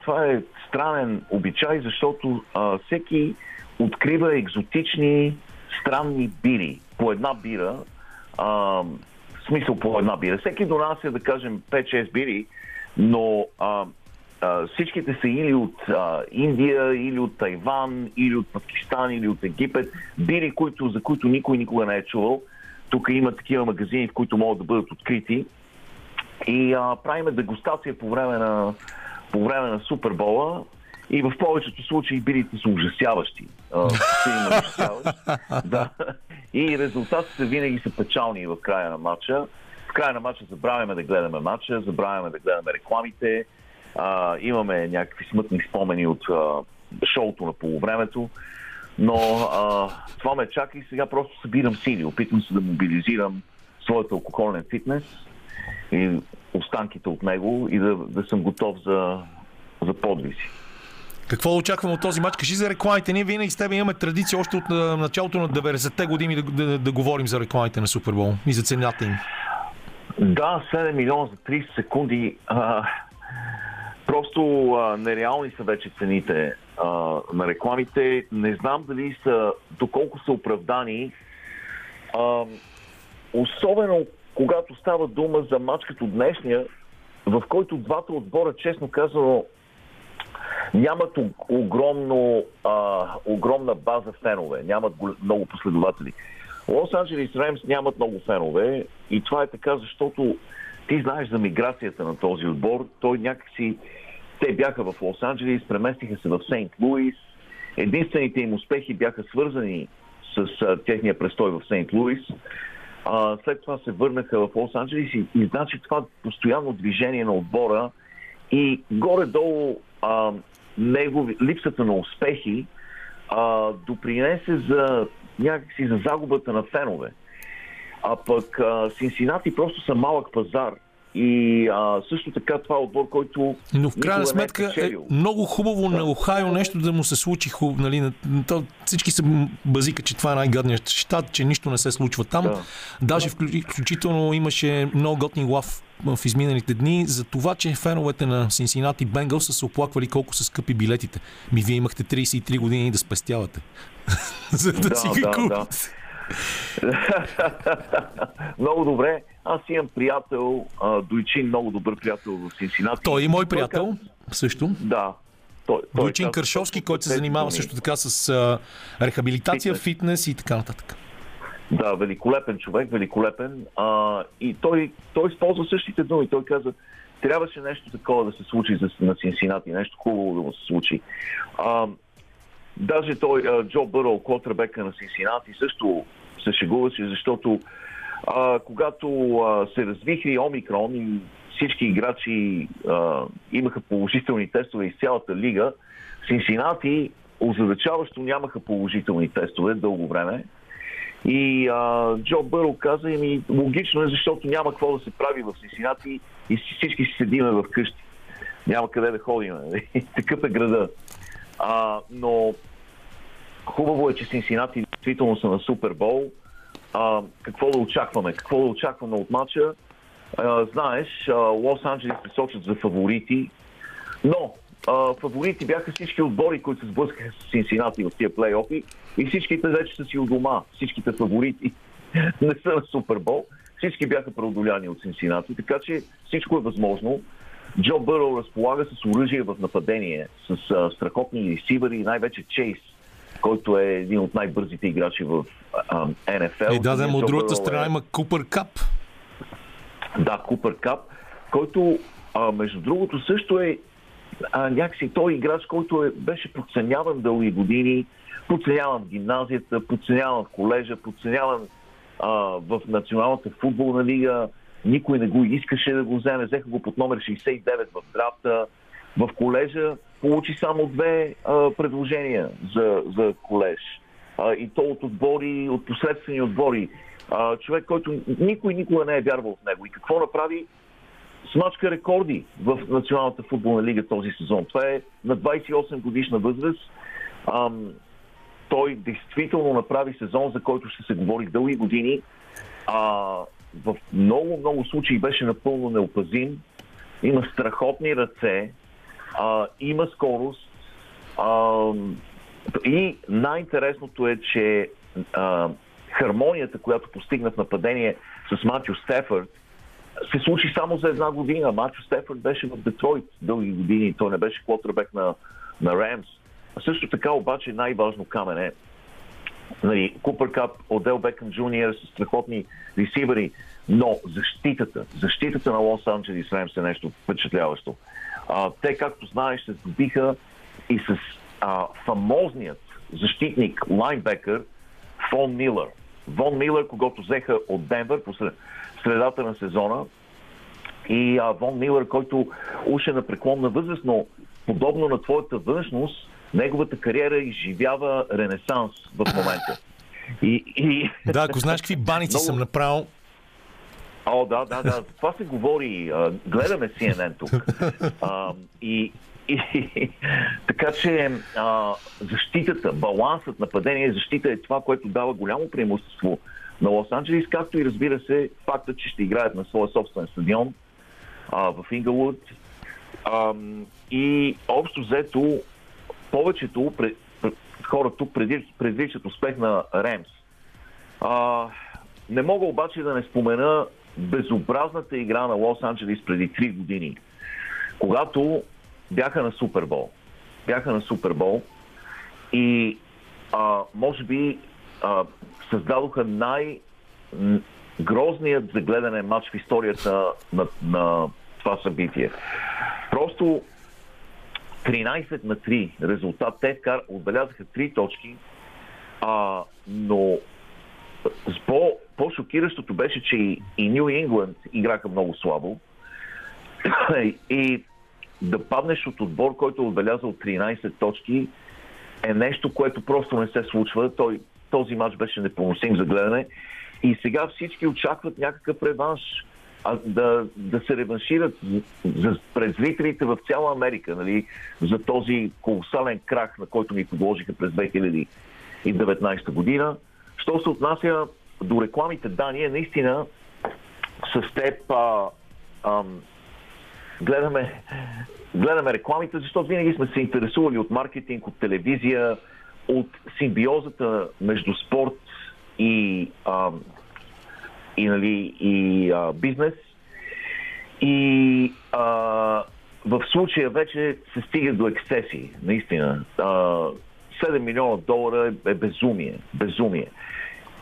това е странен обичай, защото а, всеки открива екзотични, странни бири. По една бира, а, в смисъл по една бира. Всеки донася, да кажем, 5-6 бири, но а, а, всичките са или от а, Индия, или от Тайван, или от Пакистан, или от Египет. Бири, които, за които никой никога не е чувал. Тук има такива магазини, в които могат да бъдат открити. И а, правиме дегустация по време на по време на Супербола и в повечето случаи бирите са ужасяващи. да. И резултатите винаги са печални в края на матча. В края на матча забравяме да гледаме матча, забравяме да гледаме рекламите, а, имаме някакви смътни спомени от а, шоуто на полувремето. Но а, това ме чака и сега просто събирам сили. Опитвам се да мобилизирам своят алкохолен фитнес и останките от него и да, да съм готов за, за подвизи. Какво очакваме от този матч? Кажи за рекламите. Ние винаги с теб имаме традиция още от началото на 90-те години да, да, да говорим за рекламите на Супербол и за цената им. Да, 7 милиона за 30 секунди. А, просто а, нереални са вече цените а, на рекламите. Не знам дали са, доколко са оправдани. А, особено когато става дума за матч като днешния, в който двата отбора, честно казано, нямат огромно, а, огромна база фенове, нямат много последователи. Лос Анджелес Ремс нямат много фенове и това е така, защото ти знаеш за миграцията на този отбор. Той някакси... Те бяха в Лос Анджелес, преместиха се в Сейнт Луис. Единствените им успехи бяха свързани с а, техния престой в Сейнт Луис. А, след това се върнаха в Лос Анджелес и, и значи това постоянно движение на отбора и горе-долу а, негови, липсата на успехи а, допринесе за някакси за загубата на фенове. А пък а, Синсинати просто са малък пазар. И а, също така това е отбор, който. Но в крайна никога сметка е, е много хубаво на Охайо нещо да му се случи хубаво. Нали, на- то, всички се базика, че това е най-гадният щат, че нищо не се случва там. Да. Даже вклю- включително имаше много готин лав в изминалите дни за това, че феновете на Синсинати Бенгъл са се оплаквали колко са скъпи билетите. Ми вие имахте 33 години да спестявате. за да, Да, си ги да, купите. много добре. Аз имам приятел, Дойчин, много добър приятел в Синсинати. Той е и мой Той приятел също. Да. Той, той Дойчин каза Кършовски, който се занимава също така с а, рехабилитация, Фитнес. фитнес и така нататък. Да, великолепен човек, великолепен. А, и той, той използва същите думи. Той каза, трябваше нещо такова да се случи на Синсинати, нещо хубаво да му се случи. А, даже той, Джо Бърл, котребека на Синсинати, също се шегуваше, защото а, когато а, се развихри Омикрон и всички играчи а, имаха положителни тестове из цялата лига, Синсинати озадачаващо нямаха положителни тестове дълго време. И а, Джо Бърл каза, ми логично е, защото няма какво да се прави в Синсинати и си- всички си седиме в къщи. Няма къде да ходим. Такъв е града. А, но хубаво е, че Синсинати действително са на Супербол. А, какво да очакваме? Какво да очакваме от матча? А, знаеш, а, Лос Анджелес се сочат за фаворити, но а, фаворити бяха всички отбори, които се сблъскаха с Синсинати в тия плейофи и всичките вече са си у дома. Всичките фаворити не са на Супербол. Всички бяха преодоляни от Синсинати, така че всичко е възможно. Джо Бърл разполага с оръжие в нападение, с а, страхотни ресивъри и най-вече Чейс, който е един от най-бързите играчи в а, НФЛ. И да, да, от другата страна е- има Купър Кап. да, Купър Кап, който а, между другото също е а, някакси той играч, който е, беше подценяван дълги години, подценяван в гимназията, подценяван в колежа, подценяван а, в Националната футболна лига. Никой не го искаше да го вземе. Взеха го под номер 69 в драфта. В колежа получи само две а, предложения за, за колеж. А, и то от отбори, от посредствени отбори. А, човек, който никой никога не е вярвал в него. И какво направи? смачка рекорди в Националната футболна лига този сезон. Това е на 28 годишна възраст. Ам, той действително направи сезон, за който ще се говори дълги години. А, в много, много случаи беше напълно неопазим. Има страхотни ръце, а, има скорост. А, и най-интересното е, че а, хармонията, която постигна в нападение с Матю Стефърд, се случи само за една година. Мачо Стефърд беше в Детройт дълги години. Той не беше квотербек на, на Ремс. Също така обаче най-важно камене нали, Купър Кап, Одел Бекъм Джуниор с страхотни ресивери, но защитата, защитата на Лос Анджелес Ремс е нещо впечатляващо. А, те, както знаеш, се здобиха и с а, фамозният защитник, лайнбекър Фон Милър. Вон Милър, когато взеха от Денвър по сред- средата на сезона, и а, Вон Милър, който уше на преклонна възраст, но подобно на твоята външност, неговата кариера изживява ренесанс в момента. И, и... Да, ако знаеш какви баници Много- съм направил, О, да, да, да. Това се говори. Гледаме CNN тук. А, и, и, така че а, защитата, балансът, нападение и защита е това, което дава голямо преимущество на Лос Анджелис, както и разбира се факта, че ще играят на своя собствен стадион а, в Инглвуд. А, и общо взето повечето пре- пре- хора тук предвиждат успех на Ремс. А, не мога обаче да не спомена безобразната игра на Лос Анджелис преди 3 години, когато бяха на Супербол. Бяха на Супербол и а, може би а, създадоха най- грозният за гледане матч в историята на, на това събитие. Просто 13 на 3 резултат. Те отбелязаха 3 точки, а, но по, по-шокиращото беше, че и, и Нью Ингланд играха много слабо. и да паднеш от отбор, който е отбелязал 13 точки, е нещо, което просто не се случва. Той, този матч беше непоносим за гледане. И сега всички очакват някакъв реванш. А, да, да се реваншират за, пред зрителите в цяла Америка, нали, за този колосален крах, на който ни подложиха през 2019 година. Що се отнася до рекламите, да, ние наистина с теб а, ам, гледаме, гледаме рекламите, защото винаги сме се интересували от маркетинг, от телевизия, от симбиозата между спорт и, а, и, нали, и а, бизнес. И а, в случая вече се стига до ексцеси, наистина. А, 7 милиона долара е, безумие. Безумие.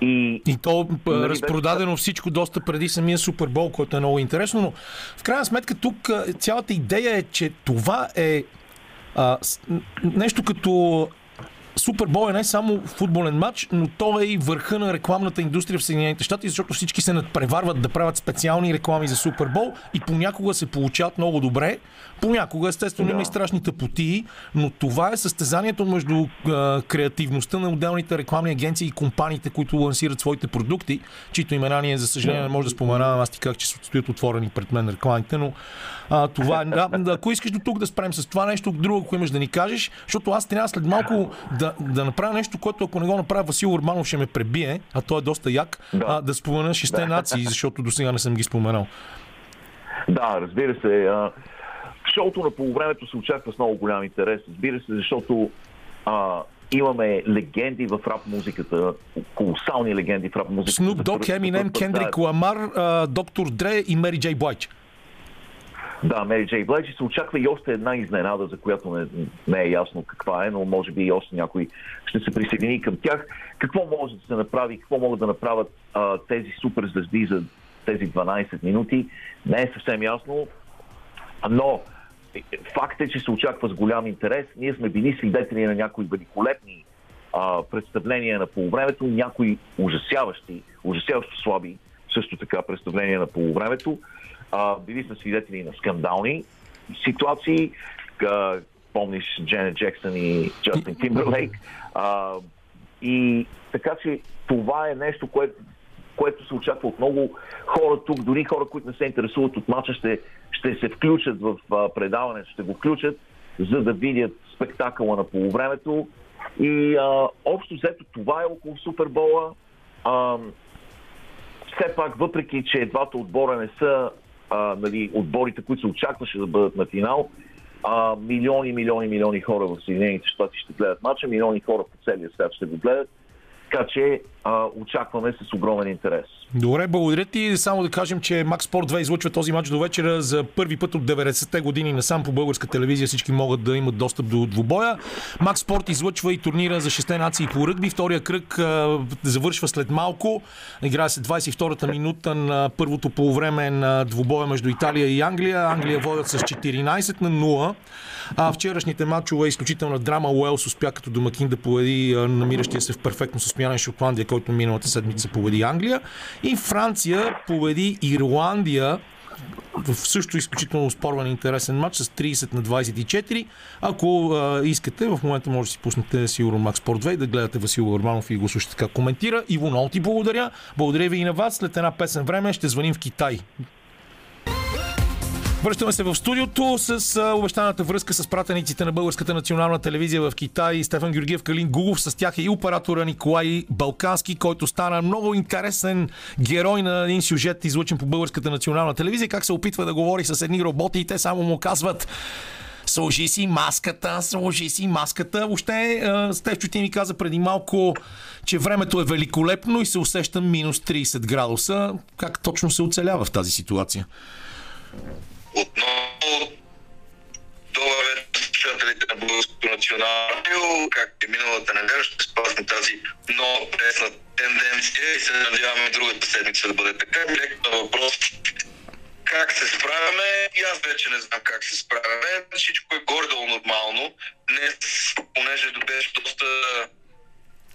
И, и то нали, разпродадено всичко доста преди самия Супербол, който е много интересно, но в крайна сметка тук цялата идея е, че това е а, нещо като Супербол е не само футболен матч, но то е и върха на рекламната индустрия в Съединените щати, защото всички се надпреварват да правят специални реклами за Супербол и понякога се получават много добре, понякога естествено да. има и страшни тъпотии, но това е състезанието между а, креативността на отделните рекламни агенции и компаниите, които лансират своите продукти, чието имена ние, за съжаление, не може да споменавам. Аз ти как, че стоят отворени пред мен рекламите, но а, това, да, да, ако искаш до тук да спрем с това нещо, друго, ако имаш да ни кажеш, защото аз трябва след малко да, да направя нещо, което ако не го направя Васил Урбанов ще ме пребие, а той е доста як, да, а, да спомена шесте да. нации, защото до сега не съм ги споменал. Да, разбира се. Шоуто на полувремето се очаква с много голям интерес, разбира се, защото а, имаме легенди в рап музиката, колосални легенди в рап музиката. Снуп Дог, Еминем, Кендрик Ламар, Доктор Дре и Мери Джей Блайч. Да, Мери Джей Блайч се очаква и още една изненада, за която не, не е ясно каква е, но може би и още някой ще се присъедини към тях. Какво може да се направи, какво могат да направят а, тези суперзвезди за тези 12 минути, не е съвсем ясно, но факт е, че се очаква с голям интерес. Ние сме били свидетели на някои великолепни а, представления на полувремето, някои ужасяващи, ужасяващо слаби също така представления на полувремето. А, били сме свидетели на скандални ситуации. А, помниш Дженет Джексън и Джастин Тимберлейк. А, и така че това е нещо, което което се очаква от много хора тук, дори хора, които не се интересуват от мача, ще, ще се включат в а, предаването, ще го включат, за да видят спектакъла на полувремето. И а, общо взето това е около Супербола. А, все пак, въпреки, че двата отбора не са а, нали, отборите, които се очакваше да бъдат на финал, а, милиони, милиони, милиони хора в Съединените щати ще гледат матча, милиони хора по целия свят ще го гледат. Така че а, очакваме с огромен интерес. Добре, благодаря ти. Само да кажем, че Макс Спорт 2 излъчва този матч до вечера за първи път от 90-те години насам по българска телевизия. Всички могат да имат достъп до двубоя. Макс Спорт излъчва и турнира за 6 нации по ръгби. Втория кръг а, завършва след малко. Играе се 22-та минута на първото полувреме на двубоя между Италия и Англия. Англия водят с 14 на 0. А вчерашните матчове изключителна драма. Уелс успя като домакин да победи намиращия се в перфектно състояние Шотландия, който миналата седмица победи Англия. И Франция победи Ирландия в също изключително спорван интересен матч с 30 на 24. Ако а, искате, в момента може да си пуснете сигурно Макс Спорт 2 и да гледате Васил Урбанов и го слушате така коментира. Иво, много ти благодаря. Благодаря ви и на вас. След една песен време ще звъним в Китай. Връщаме се в студиото с обещаната връзка с пратениците на Българската национална телевизия в Китай. Стефан Георгиев Калин Гугов. С тях е и оператора Николай Балкански, който стана много интересен герой на един сюжет, излучен по Българската национална телевизия. Как се опитва да говори с едни роботи и те само му казват сложи си маската, сложи си маската. Въобще, Стефчо ти ми каза преди малко, че времето е великолепно и се усеща минус 30 градуса. Как точно се оцелява в тази ситуация? Отново добър вечер, ефирите на Българското национално радио. Както и миналата неделя ще спазваме тази нова пресна тенденция и се надяваме другата седмица да бъде така. Директно на въпрос как се справяме, и аз вече не знам как се справяме. Всичко е гордо нормално. Днес, понеже беше доста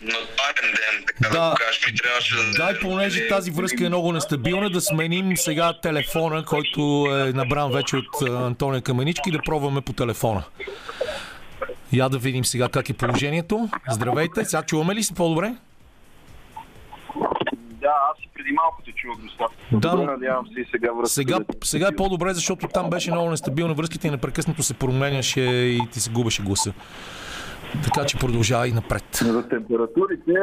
натарен ден, така да, да го кажеш, ми трябваше да... Дай, понеже тази връзка е много нестабилна, да сменим сега телефона, който е набран вече от Антония Каменички, да пробваме по телефона. Я да видим сега как е положението. Здравейте, сега чуваме ли се по-добре? Да, аз и преди малко те чувах достатъчно. Да, Добре, надявам се и сега връзката. Сега, сега е по-добре, защото там беше много нестабилна връзката и непрекъснато се променяше и ти се губеше гласа. Така че продължавай напред. За температурите,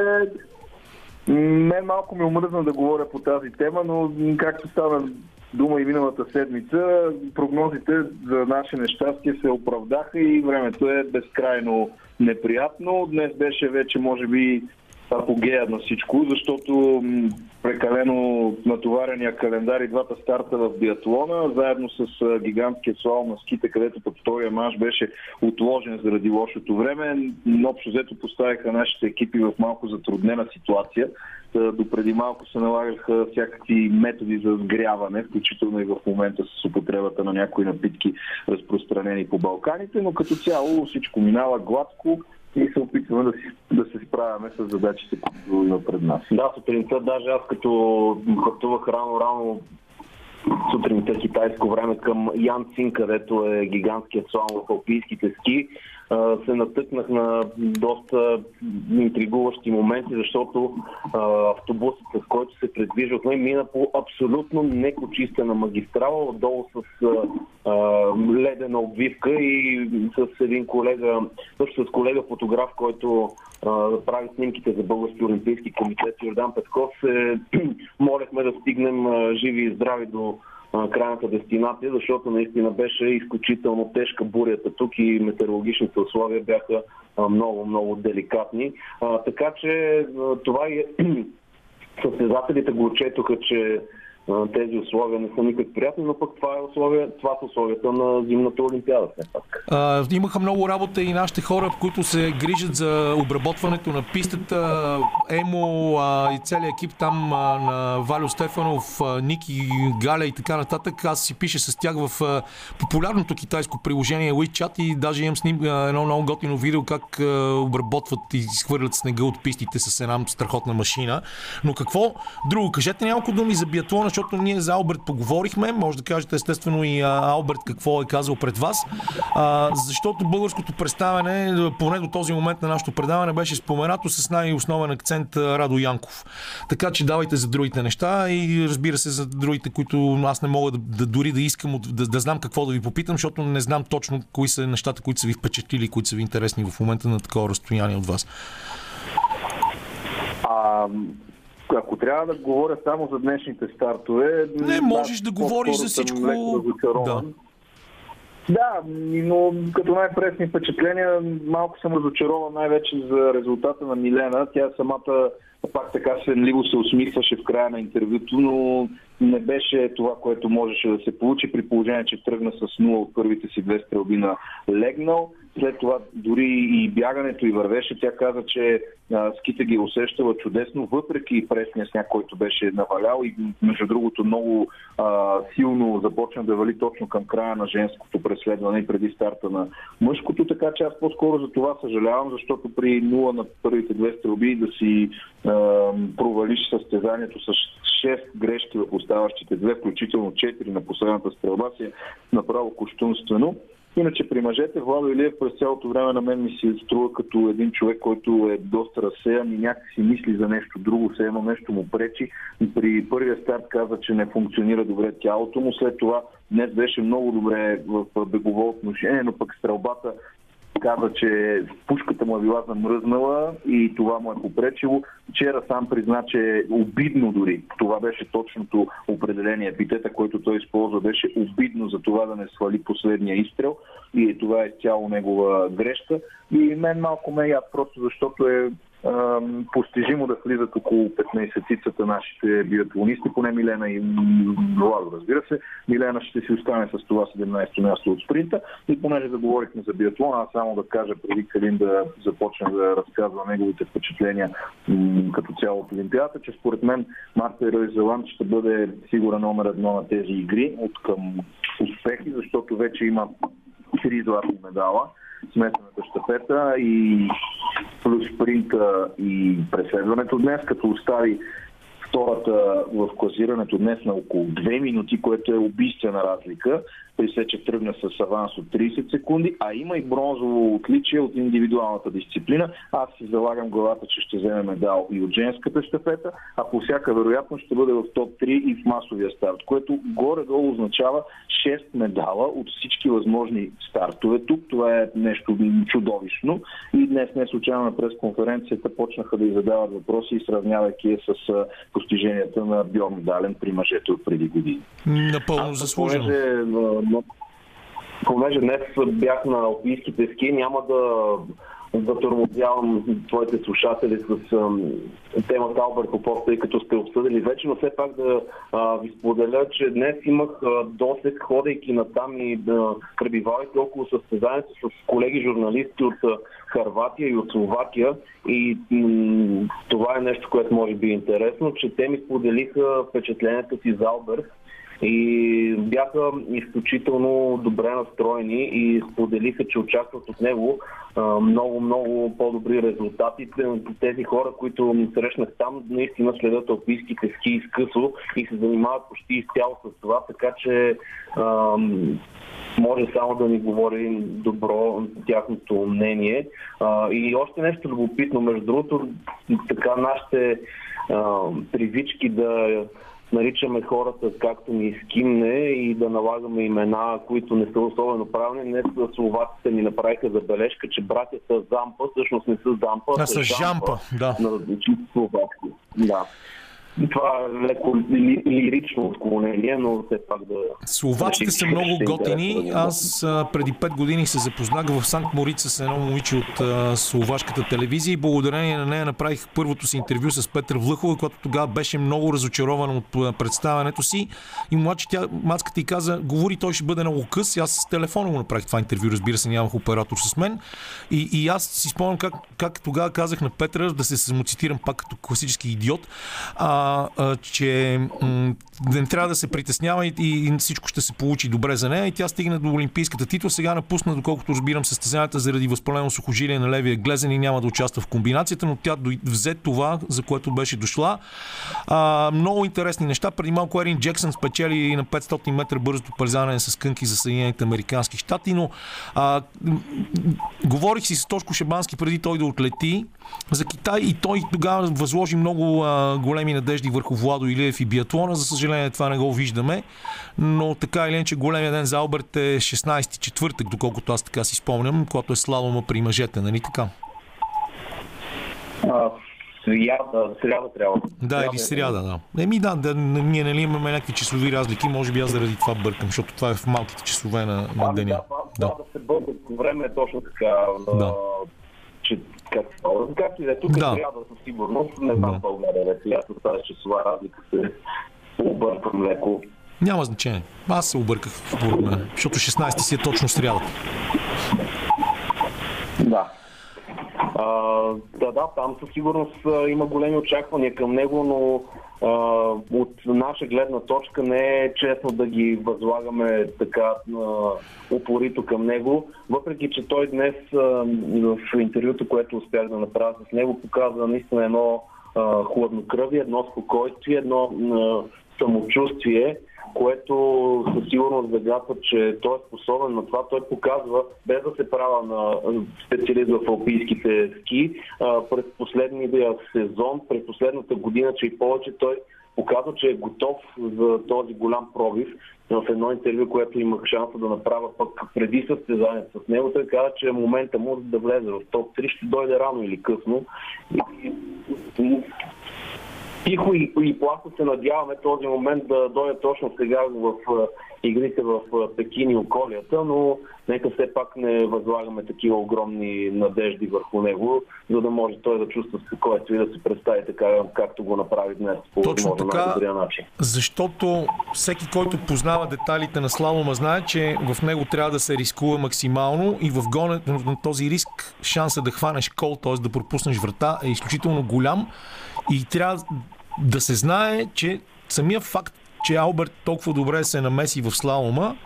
мен малко ми омръзна да говоря по тази тема, но както стана дума и миналата седмица, прогнозите за наше нещастие се оправдаха и времето е безкрайно неприятно. Днес беше вече, може би, апогея на всичко, защото прекалено натоварения календар и двата старта в биатлона, заедно с гигантския слал на ските, където под втория манш беше отложен заради лошото време. Общо взето поставиха нашите екипи в малко затруднена ситуация. До преди малко се налагаха всякакви методи за сгряване, включително и в момента с употребата на някои напитки, разпространени по Балканите, но като цяло всичко минава гладко и се опитваме да, си, да се справяме с задачите, които има пред нас. Да, сутринта даже аз като пътувах рано-рано сутринта китайско време към Янцин, където е гигантският слон в алпийските ски, се натъкнах на доста интригуващи моменти, защото автобусът, с който се предвиждахме, мина по абсолютно некочистена магистрала, отдолу с ледена обвивка и с един колега, също с колега фотограф, който прави снимките за Български олимпийски комитет Йордан Петков, се молехме да стигнем живи и здрави до крайната дестинация, защото наистина беше изключително тежка бурята тук и метеорологичните условия бяха много, много деликатни. така че това и състезателите го отчетоха, че тези условия не са никак приятни, но пък това, е условие, това са условията на зимната олимпиада. Все. А, имаха много работа и нашите хора, които се грижат за обработването на пистата, Емо а, и целият екип там а, на Валю Стефанов, а, Ники, Галя и така нататък. Аз си пиша с тях в а, популярното китайско приложение WeChat и даже имам с а, едно много готино видео как а, обработват и изхвърлят снега от пистите с една страхотна машина. Но какво друго? Кажете няколко думи за биатлона, защото ние за Алберт поговорихме. Може да кажете естествено и Алберт какво е казал пред вас. А, защото българското представяне, поне до този момент на нашето предаване, беше споменато с най-основен акцент Радо Янков. Така че давайте за другите неща и разбира се за другите, които аз не мога да, да дори да искам да, да знам какво да ви попитам, защото не знам точно кои са нещата, които са ви впечатлили, които са ви интересни в момента на такова разстояние от вас. Ако трябва да говоря само за днешните стартове... Не, можеш да, да говориш за всичко. Да. Да, но като най-пресни впечатления малко съм разочарован най-вече за резултата на Милена. Тя самата пак така свенливо се усмихваше в края на интервюто, но не беше това, което можеше да се получи при положение, че тръгна с 0 от първите си две стрелби на легнал. След това дори и бягането и вървеше. Тя каза, че а, ските ги усещала чудесно, въпреки пресния сняг, който беше навалял и между другото много а, силно започна да вали точно към края на женското преследване и преди старта на мъжкото, така че аз по-скоро за това съжалявам, защото при 0 на първите две стрелби да си а, провалиш състезанието с 6 грешки в оставащите две, включително 4 на последната стрелба си е направо кощунствено. Иначе при мъжете Владо Илиев през цялото време на мен ми се струва като един човек, който е доста разсеян и някакси мисли за нещо друго, все едно нещо му пречи. При първия старт каза, че не функционира добре тялото му, след това днес беше много добре в бегово отношение, но пък стрелбата каза, че пушката му е била замръзнала и това му е попречило. Вчера сам призна, че е обидно дори. Това беше точното определение. Епитета, който той използва, беше обидно за това да не свали последния изстрел и това е цяло негова грешка. И мен малко ме яд, просто защото е постижимо да влизат около 15-цицата нашите биатлонисти, поне Милена и Владо, разбира се. Милена ще си остане с това 17-то място от спринта. И понеже заговорихме за биатлон, аз само да кажа преди Калин да започне да разказва неговите впечатления като цяло от Олимпиадата, че според мен Марта Рой Зеланд ще бъде сигурен номер едно на тези игри от към успехи, защото вече има три златни медала смесената щафета и плюс спринта и преследването днес, като остави втората в класирането днес на около 2 минути, което е убийствена разлика, при се, че тръгна с аванс от 30 секунди, а има и бронзово отличие от индивидуалната дисциплина. Аз си залагам главата, че ще вземе медал и от женската щафета, а по всяка вероятност ще бъде в топ 3 и в масовия старт, което горе-долу означава 6 медала от всички възможни стартове тук. Това е нещо чудовищно. И днес не случайно на пресконференцията почнаха да задават въпроси, сравнявайки е с постиженията на Бьорн Дален при мъжете от преди години. Напълно заслужено. Понеже, понеже днес бях на алпийските ски, няма да да тормозявам твоите слушатели с темата Алберт Попов, тъй като сте обсъдили вече, но все пак да а, ви споделя, че днес имах а, досек, ходейки натам и да пребивавайки около състезанието с колеги журналисти от Харватия и от Словакия. И м- това е нещо, което може би е интересно, че те ми споделиха впечатленията си за Алберт и бяха изключително добре настроени и споделиха, че очакват от него а, много, много по-добри резултати. Тези хора, които срещнах там, наистина следят алпийските ски изкъсо и се занимават почти изцяло с това, така че може само да ни говори добро тяхното мнение. А, и още нещо любопитно, между другото, така нашите а, привички да наричаме хората както ни изкимне и да налагаме имена, които не са особено правилни. Днес словаците ми направиха забележка, че братята Зампа всъщност не са Зампа, А с Жампа, да. на различни словацки. Да. Това е леко ли, лирично отклонение, но все пак да... Словаците са много готини. Аз а, преди 5 години се запознах в Санкт Морица с едно момиче от а, словашката телевизия и благодарение на нея направих първото си интервю с Петър Влъхова, която тогава беше много разочарована от представянето си. И младше тя, мацката й каза, говори, той ще бъде много къс. И аз с телефона му направих това интервю, разбира се, нямах оператор с мен. И, и аз си спомням как, как тогава казах на Петър, да се самоцитирам пак като класически идиот, а, а, че м- не трябва да се притеснява и, и всичко ще се получи добре за нея. И тя стигна до олимпийската титла. Сега напусна, доколкото разбирам, състезанията заради възпалено сухожилие на левия глезен и няма да участва в комбинацията, но тя взе това, за което беше дошла. А, много интересни неща. Преди малко Ерин Джексън спечели и на 500 метра бързото парзане с кънки за Съединените Американски щати, но а, говорих си с Тошко Шабански преди той да отлети за Китай и той тогава възложи много а, големи надежди върху Владо Илиев и биатлона. За съжаление това не го виждаме, но така или иначе големия ден за Алберт е 16 четвъртък, доколкото аз така си спомням, когато е слалома при мъжете, нали така? А, сряда, сряда трябва. Да, или сряда, да. Еми да, да, ние нали имаме някакви часови разлики, може би аз заради това бъркам, защото това е в малките часове на, на Ами деня. Да, да. Да. да се бързат по време е точно така. Да. Че, как, както и да е, тук Да. е сряда със сигурност. Не знам Да. България, да сега с тази часова разлика се обърквам леко. Няма значение. Аз се обърках, според мен, защото 16 си е точно сряда. Да. А, да, да, там със сигурност има големи очаквания към него, но а, от наша гледна точка не е честно да ги възлагаме така а, упорито към него, въпреки че той днес а, в интервюто, което успях да направя с него, показа наистина едно хладнокръвие, едно спокойствие, едно самочувствие, което със сигурност загатва, че той е способен на това. Той показва, без да се права на специалист в алпийските ски, през последния сезон, през последната година, че и повече той показва, че е готов за този голям пробив. В едно интервю, което имах шанса да направя пък преди състезанието с него, той каза, че е момента му да влезе в топ 3, ще дойде рано или късно. И, тихо и, и плахо се надяваме този момент да дойде точно сега в игрите в Пекин и околията, но нека все пак не възлагаме такива огромни надежди върху него, за да може той да чувства спокойствие и да се представи така, както го направи днес по Точно така, начин. защото всеки, който познава детайлите на слалома, знае, че в него трябва да се рискува максимално и в гонето на този риск шанса да хванеш кол, т.е. да пропуснеш врата е изключително голям и трябва да се знае, че самия факт, че Алберт толкова добре се намеси в слалома,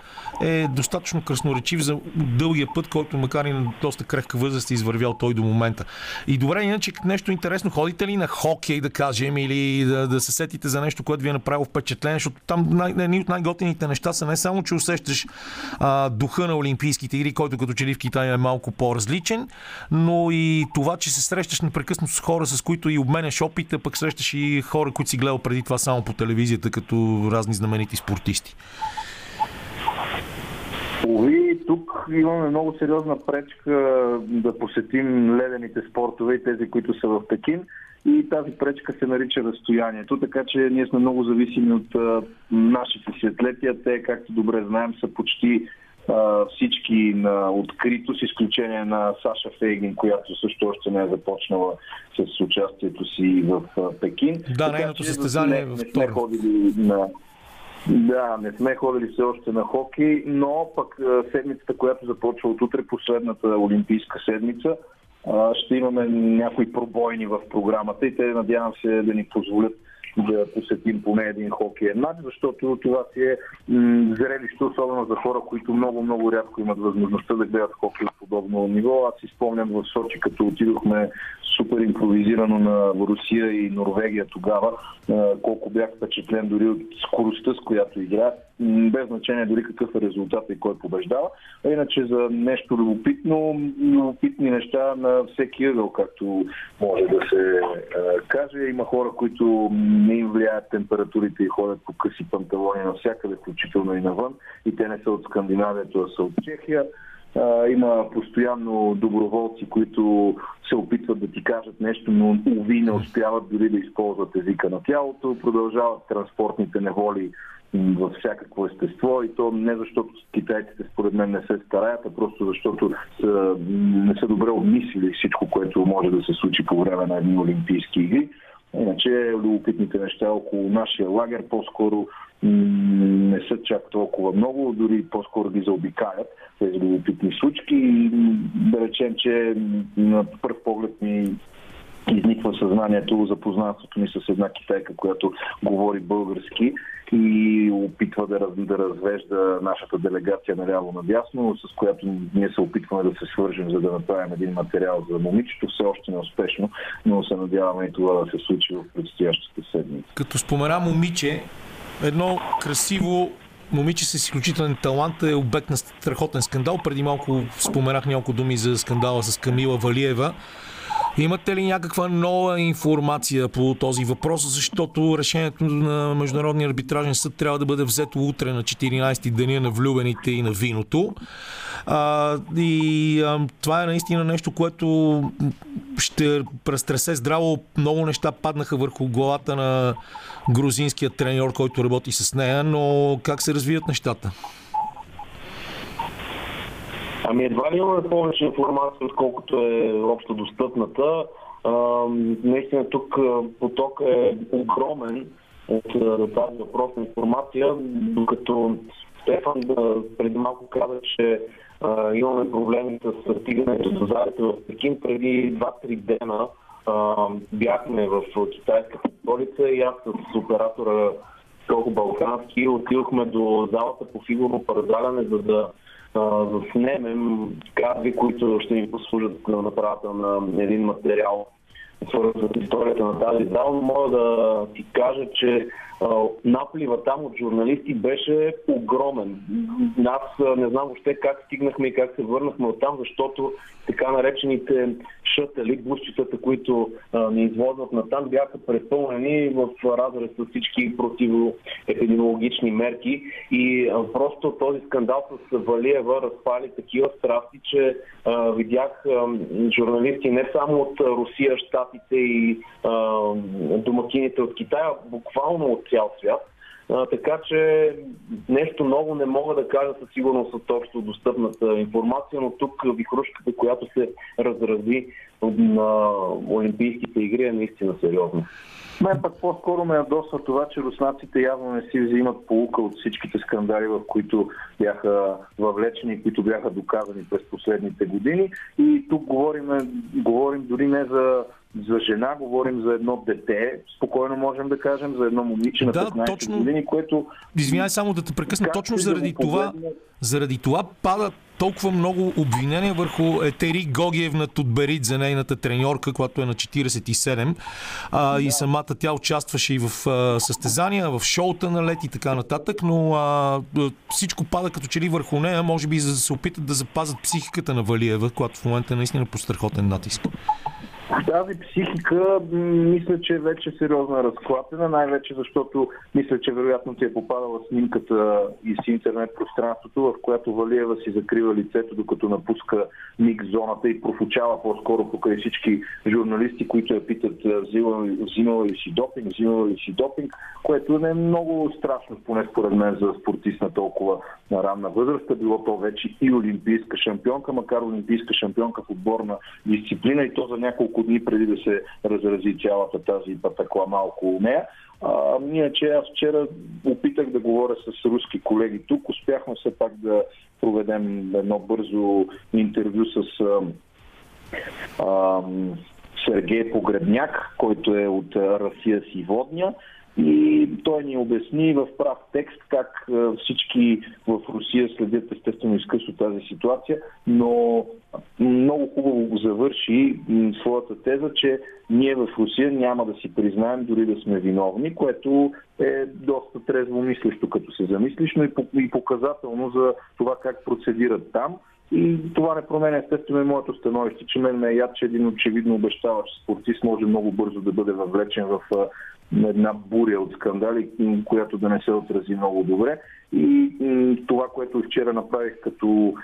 е достатъчно красноречив за дългия път, който макар и на доста крехка възраст е извървял той до момента. И добре, иначе нещо интересно, ходите ли на хокей, да кажем, или да, да се сетите за нещо, което ви е направило впечатление, защото там едни от най-готините неща са не само, че усещаш а, духа на Олимпийските игри, който като че ли в Китай е малко по-различен, но и това, че се срещаш непрекъснато с хора, с които и обменяш опита, пък срещаш и хора, които си гледал преди това само по телевизията, като разни знаменити спортисти. Ови, тук имаме много сериозна пречка да посетим ледените спортове и тези, които са в Пекин. И тази пречка се нарича разстоянието, така че ние сме много зависими от а, нашите а те, както добре знаем, са почти а, всички на открито, с изключение на Саша Фейгин, която също още не е започнала с участието си в а, Пекин. Да, нейното състезание е не, във не вторник. ходили на да, не сме ходили все още на хокей, но пък седмицата, която започва от утре, последната олимпийска седмица, ще имаме някои пробойни в програмата и те надявам се да ни позволят да посетим поне един хокеен матч, защото това си е м- зрелище, особено за хора, които много-много рядко имат възможността да гледат хокей от подобно ниво. Аз си спомням в Сочи, като отидохме супер импровизирано на Русия и Норвегия тогава, колко бях впечатлен дори от скоростта, с която игра, без значение дори какъв е резултат и кой побеждава. А иначе за нещо любопитно, любопитни неща на всеки ъгъл, както може да се каже. Има хора, които не им влияят температурите и ходят по къси панталони навсякъде, включително и навън. И те не са от Скандинавия, а са от Чехия. А, има постоянно доброволци, които се опитват да ти кажат нещо, но уви не успяват дори да използват езика на тялото. Продължават транспортните неволи във всякакво естество и то не защото китайците според мен не се стараят, а просто защото са, не са добре обмислили всичко, което може да се случи по време на едни олимпийски игри. Иначе любопитните неща около нашия лагер по-скоро не са чак толкова много, дори по-скоро ги заобикалят тези любопитни случки. И да речем, че на първ поглед ми изниква съзнанието запознанството ми с една китайка, която говори български и опитва да, раз, да развежда нашата делегация наляво надясно, с която ние се опитваме да се свържем, за да направим един материал за момичето. Все още неуспешно, но се надяваме и това да се случи в предстоящата седмица. Като спомена момиче, едно красиво момиче с изключителен талант е обект на страхотен скандал. Преди малко споменах няколко думи за скандала с Камила Валиева. Имате ли някаква нова информация по този въпрос, защото решението на Международния арбитражен съд трябва да бъде взето утре на 14-ти деня на влюбените и на виното. А, и а, това е наистина нещо, което ще разтресе здраво. Много неща паднаха върху главата на грузинския треньор, който работи с нея, но как се развият нещата? Ами едва ли имаме повече информация, отколкото е общо достъпната. А, наистина тук поток е огромен от тази въпросна информация, докато Стефан преди малко каза, че а, имаме проблеми с стигането до залите в Пекин. Преди 2-3 дена а, бяхме в китайската столица и аз с оператора Колко Балкански отидохме до залата по фигурно парадаляне, за да заснемем кадри, които ще ни послужат да направят на един материал свързан с историята на тази зала, мога да ти кажа, че наплива там от журналисти беше огромен. Аз не знам въобще как стигнахме и как се върнахме от там, защото така наречените шътели, бусчетата, които ни извозват на там, бяха препълнени в разрез с всички противоепидемиологични мерки и просто този скандал с Валиева разпали такива страсти, че видях журналисти не само от Русия, Штатите и домакините от Китая, буквално от цял свят А, така че нещо ново не мога да кажа със сигурност от общо достъпната информация, но тук вихрушката, която се разрази на Олимпийските игри е наистина сериозна. Мен пък по-скоро ме ядосва това, че руснаците явно не си взимат полука от всичките скандали, в които бяха въвлечени, които бяха доказани през последните години. И тук говорим, говорим дори не за за жена, говорим за едно дете, спокойно можем да кажем, за едно момиче на Да, 15 точно. години, което... Извинявай само да те прекъсна. Как Точно да заради го това, заради това пада толкова много обвинения върху Етери Гогиевна Тутберид за нейната треньорка, която е на 47. А, И самата тя участваше и в а, състезания, в шоута на лед и така нататък, но а, всичко пада като че ли върху нея, може би за да се опитат да запазят психиката на Валиева, която в момента е наистина под страхотен натиск. Тази психика мисля, че е вече сериозно разклатена, най-вече защото мисля, че вероятно ти е попадала снимката из интернет пространството, в която Валиева си закрива лицето, докато напуска миг зоната и профучава по-скоро покрай всички журналисти, които я питат а, взимала, ли си допинг, взимала ли си допинг, което не е много страшно, поне според мен, за спортист на толкова на ранна възраст. Било то вече и олимпийска шампионка, макар олимпийска шампионка в отборна дисциплина и то за няколко дни преди да се разрази цялата тази патаклама около нея. А, иначе аз вчера опитах да говоря с руски колеги тук. Успяхме все пак да проведем едно бързо интервю с а, а, Сергей Погребняк, който е от а, Расия си водня. И той ни обясни в прав текст как а, всички в Русия следят естествено изкъсно тази ситуация, но много хубаво завърши своята теза, че ние в Русия няма да си признаем дори да сме виновни, което е доста трезво мислещо, като се замислиш, но и, по- и показателно за това как процедират там. И това не променя естествено и моето становище, че мен ме е яд, че един очевидно обещава, че спортист може много бързо да бъде въвлечен в а, една буря от скандали, която да не се отрази много добре. И това, което вчера направих като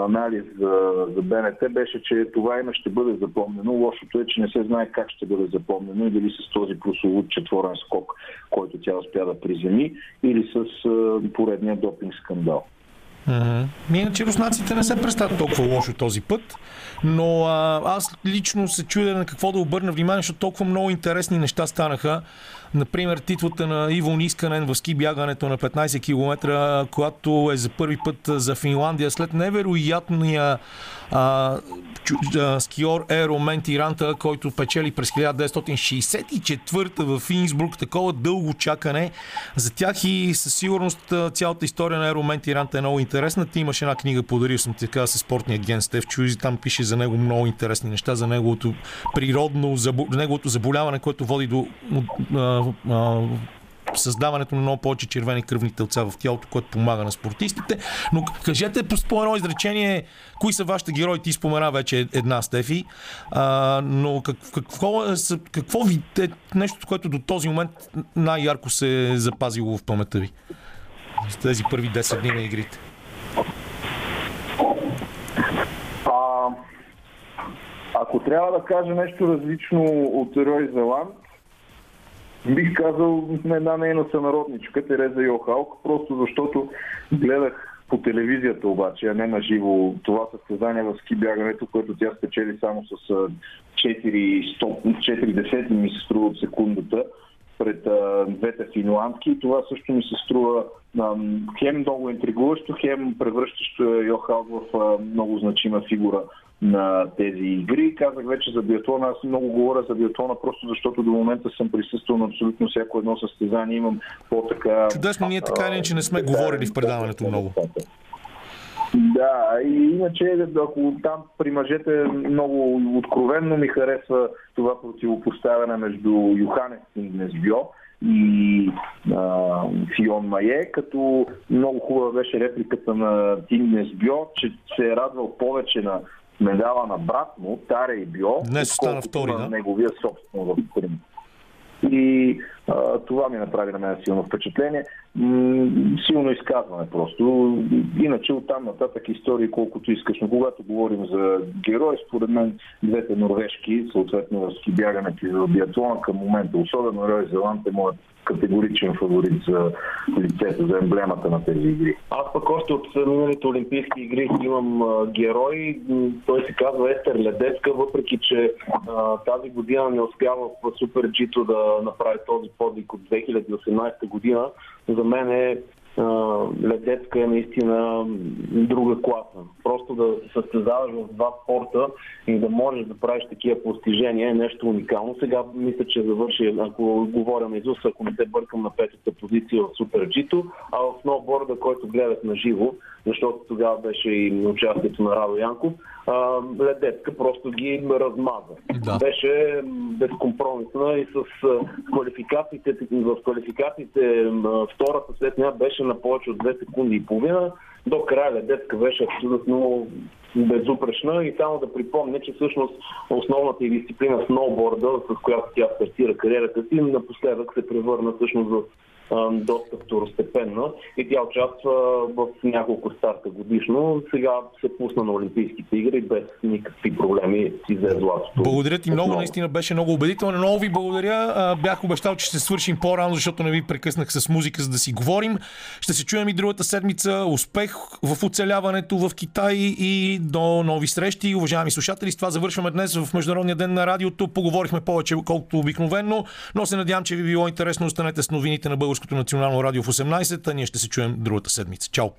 анализ за, за БНТ, беше, че това име ще бъде запомнено. Лошото е, че не се знае как ще бъде запомнено и дали с този прословут четворен скок, който тя успя да приземи, или с поредния допинг скандал. Мгм. Иначе руснаците не се представят толкова лошо този път, но а, аз лично се чудя на какво да обърна внимание, защото толкова много интересни неща станаха. Например, титлата на Иво Нисканен в ски бягането на 15 км, която е за първи път за Финландия след невероятния а, чу- а, скиор Еро Ментиранта, който печели през 1964 в Инсбрук. Такова дълго чакане. За тях и със сигурност цялата история на Еро Ментиранта е много интересна. Ти имаш една книга, подарил съм ти така с спортния агент Стев Чуизи. Там пише за него много интересни неща, за неговото природно, забо- неговото заболяване, което води до а, създаването на много повече червени кръвни тълца в тялото, което помага на спортистите. Но кажете по едно изречение, кои са вашите герои? Ти спомена вече една, Стефи. А, но как, какво, е, какво ви е нещо, което до този момент най-ярко се е запазило в паметта ви? С тези първи 10 дни на игрите. А, ако трябва да кажа нещо различно от Рой Зеланд, бих казал една нейна сънародничка, Тереза Йохалк, просто защото гледах по телевизията обаче, а не на живо. Това състезание в ски бягането, което тя спечели само с а, 4, 4 десети ми се струва от секундата пред а, двете финландки. И това също ми се струва а, хем много интригуващо, хем превръщащо Йохалк в а, много значима фигура на тези игри. Казах вече за биатлона, аз много говоря за биатлона, просто защото до момента съм присъствал на абсолютно всяко едно състезание. Имам по-така... Чудесно, ние така или иначе не сме говорили в предаването много. Да, и иначе, ако там при мъжете много откровенно ми харесва това противопоставяне между Йоханес Ингнесбьо и а, Фион Мае, като много хубава беше репликата на Ингнесбьо, че се е радвал повече на медала на брат му, Таре и Био, Днес отколкото втори, да? неговия собствен в Крим. И това ми направи на мен силно впечатление. Силно изказване просто. Иначе оттам нататък истории колкото искаш. Но когато говорим за герои, според мен двете норвежки, съответно ски бягането и за биатлона към момента, особено Рой Зеланд е моят категоричен фаворит за лицето, за емблемата на тези игри. Аз пък още от миналите Олимпийски игри имам герой. Той се казва Естер Ледецка, въпреки че а, тази година не успява в Супер Джито да направи този подвиг от 2018 година. За мен е ледецка е наистина друга класа. Просто да се състезаваш в два спорта и да можеш да правиш такива постижения е нещо уникално. Сега мисля, че завърши, ако говоря на Изус, ако не се бъркам на петата позиция в Супер Джито, а в сноуборда, който гледах на живо, защото тогава беше и участието на Радо Янков, ледецка просто ги размаза. Да. Беше безкомпромисна и с квалификациите, в квалификациите втората след нея беше на повече от 2 секунди и половина. До края ледецка беше абсолютно безупречна и само да припомня, че всъщност основната и дисциплина сноуборда, с която тя стартира кариерата си, напоследък се превърна всъщност в доста второстепенна и тя участва в няколко старта годишно. Сега се пусна на Олимпийските игри без никакви проблеми си взе златото. Благодаря ти много, наистина беше много убедително. Много ви благодаря. Бях обещал, че ще свършим по-рано, защото не ви прекъснах с музика, за да си говорим. Ще се чуем и другата седмица. Успех в оцеляването в Китай и до нови срещи. Уважаеми слушатели, с това завършваме днес в Международния ден на радиото. Поговорихме повече, колкото обикновено, но се надявам, че ви било интересно. Останете с новините на Българското национално радио в 18, а ние ще се чуем другата седмица. Чао!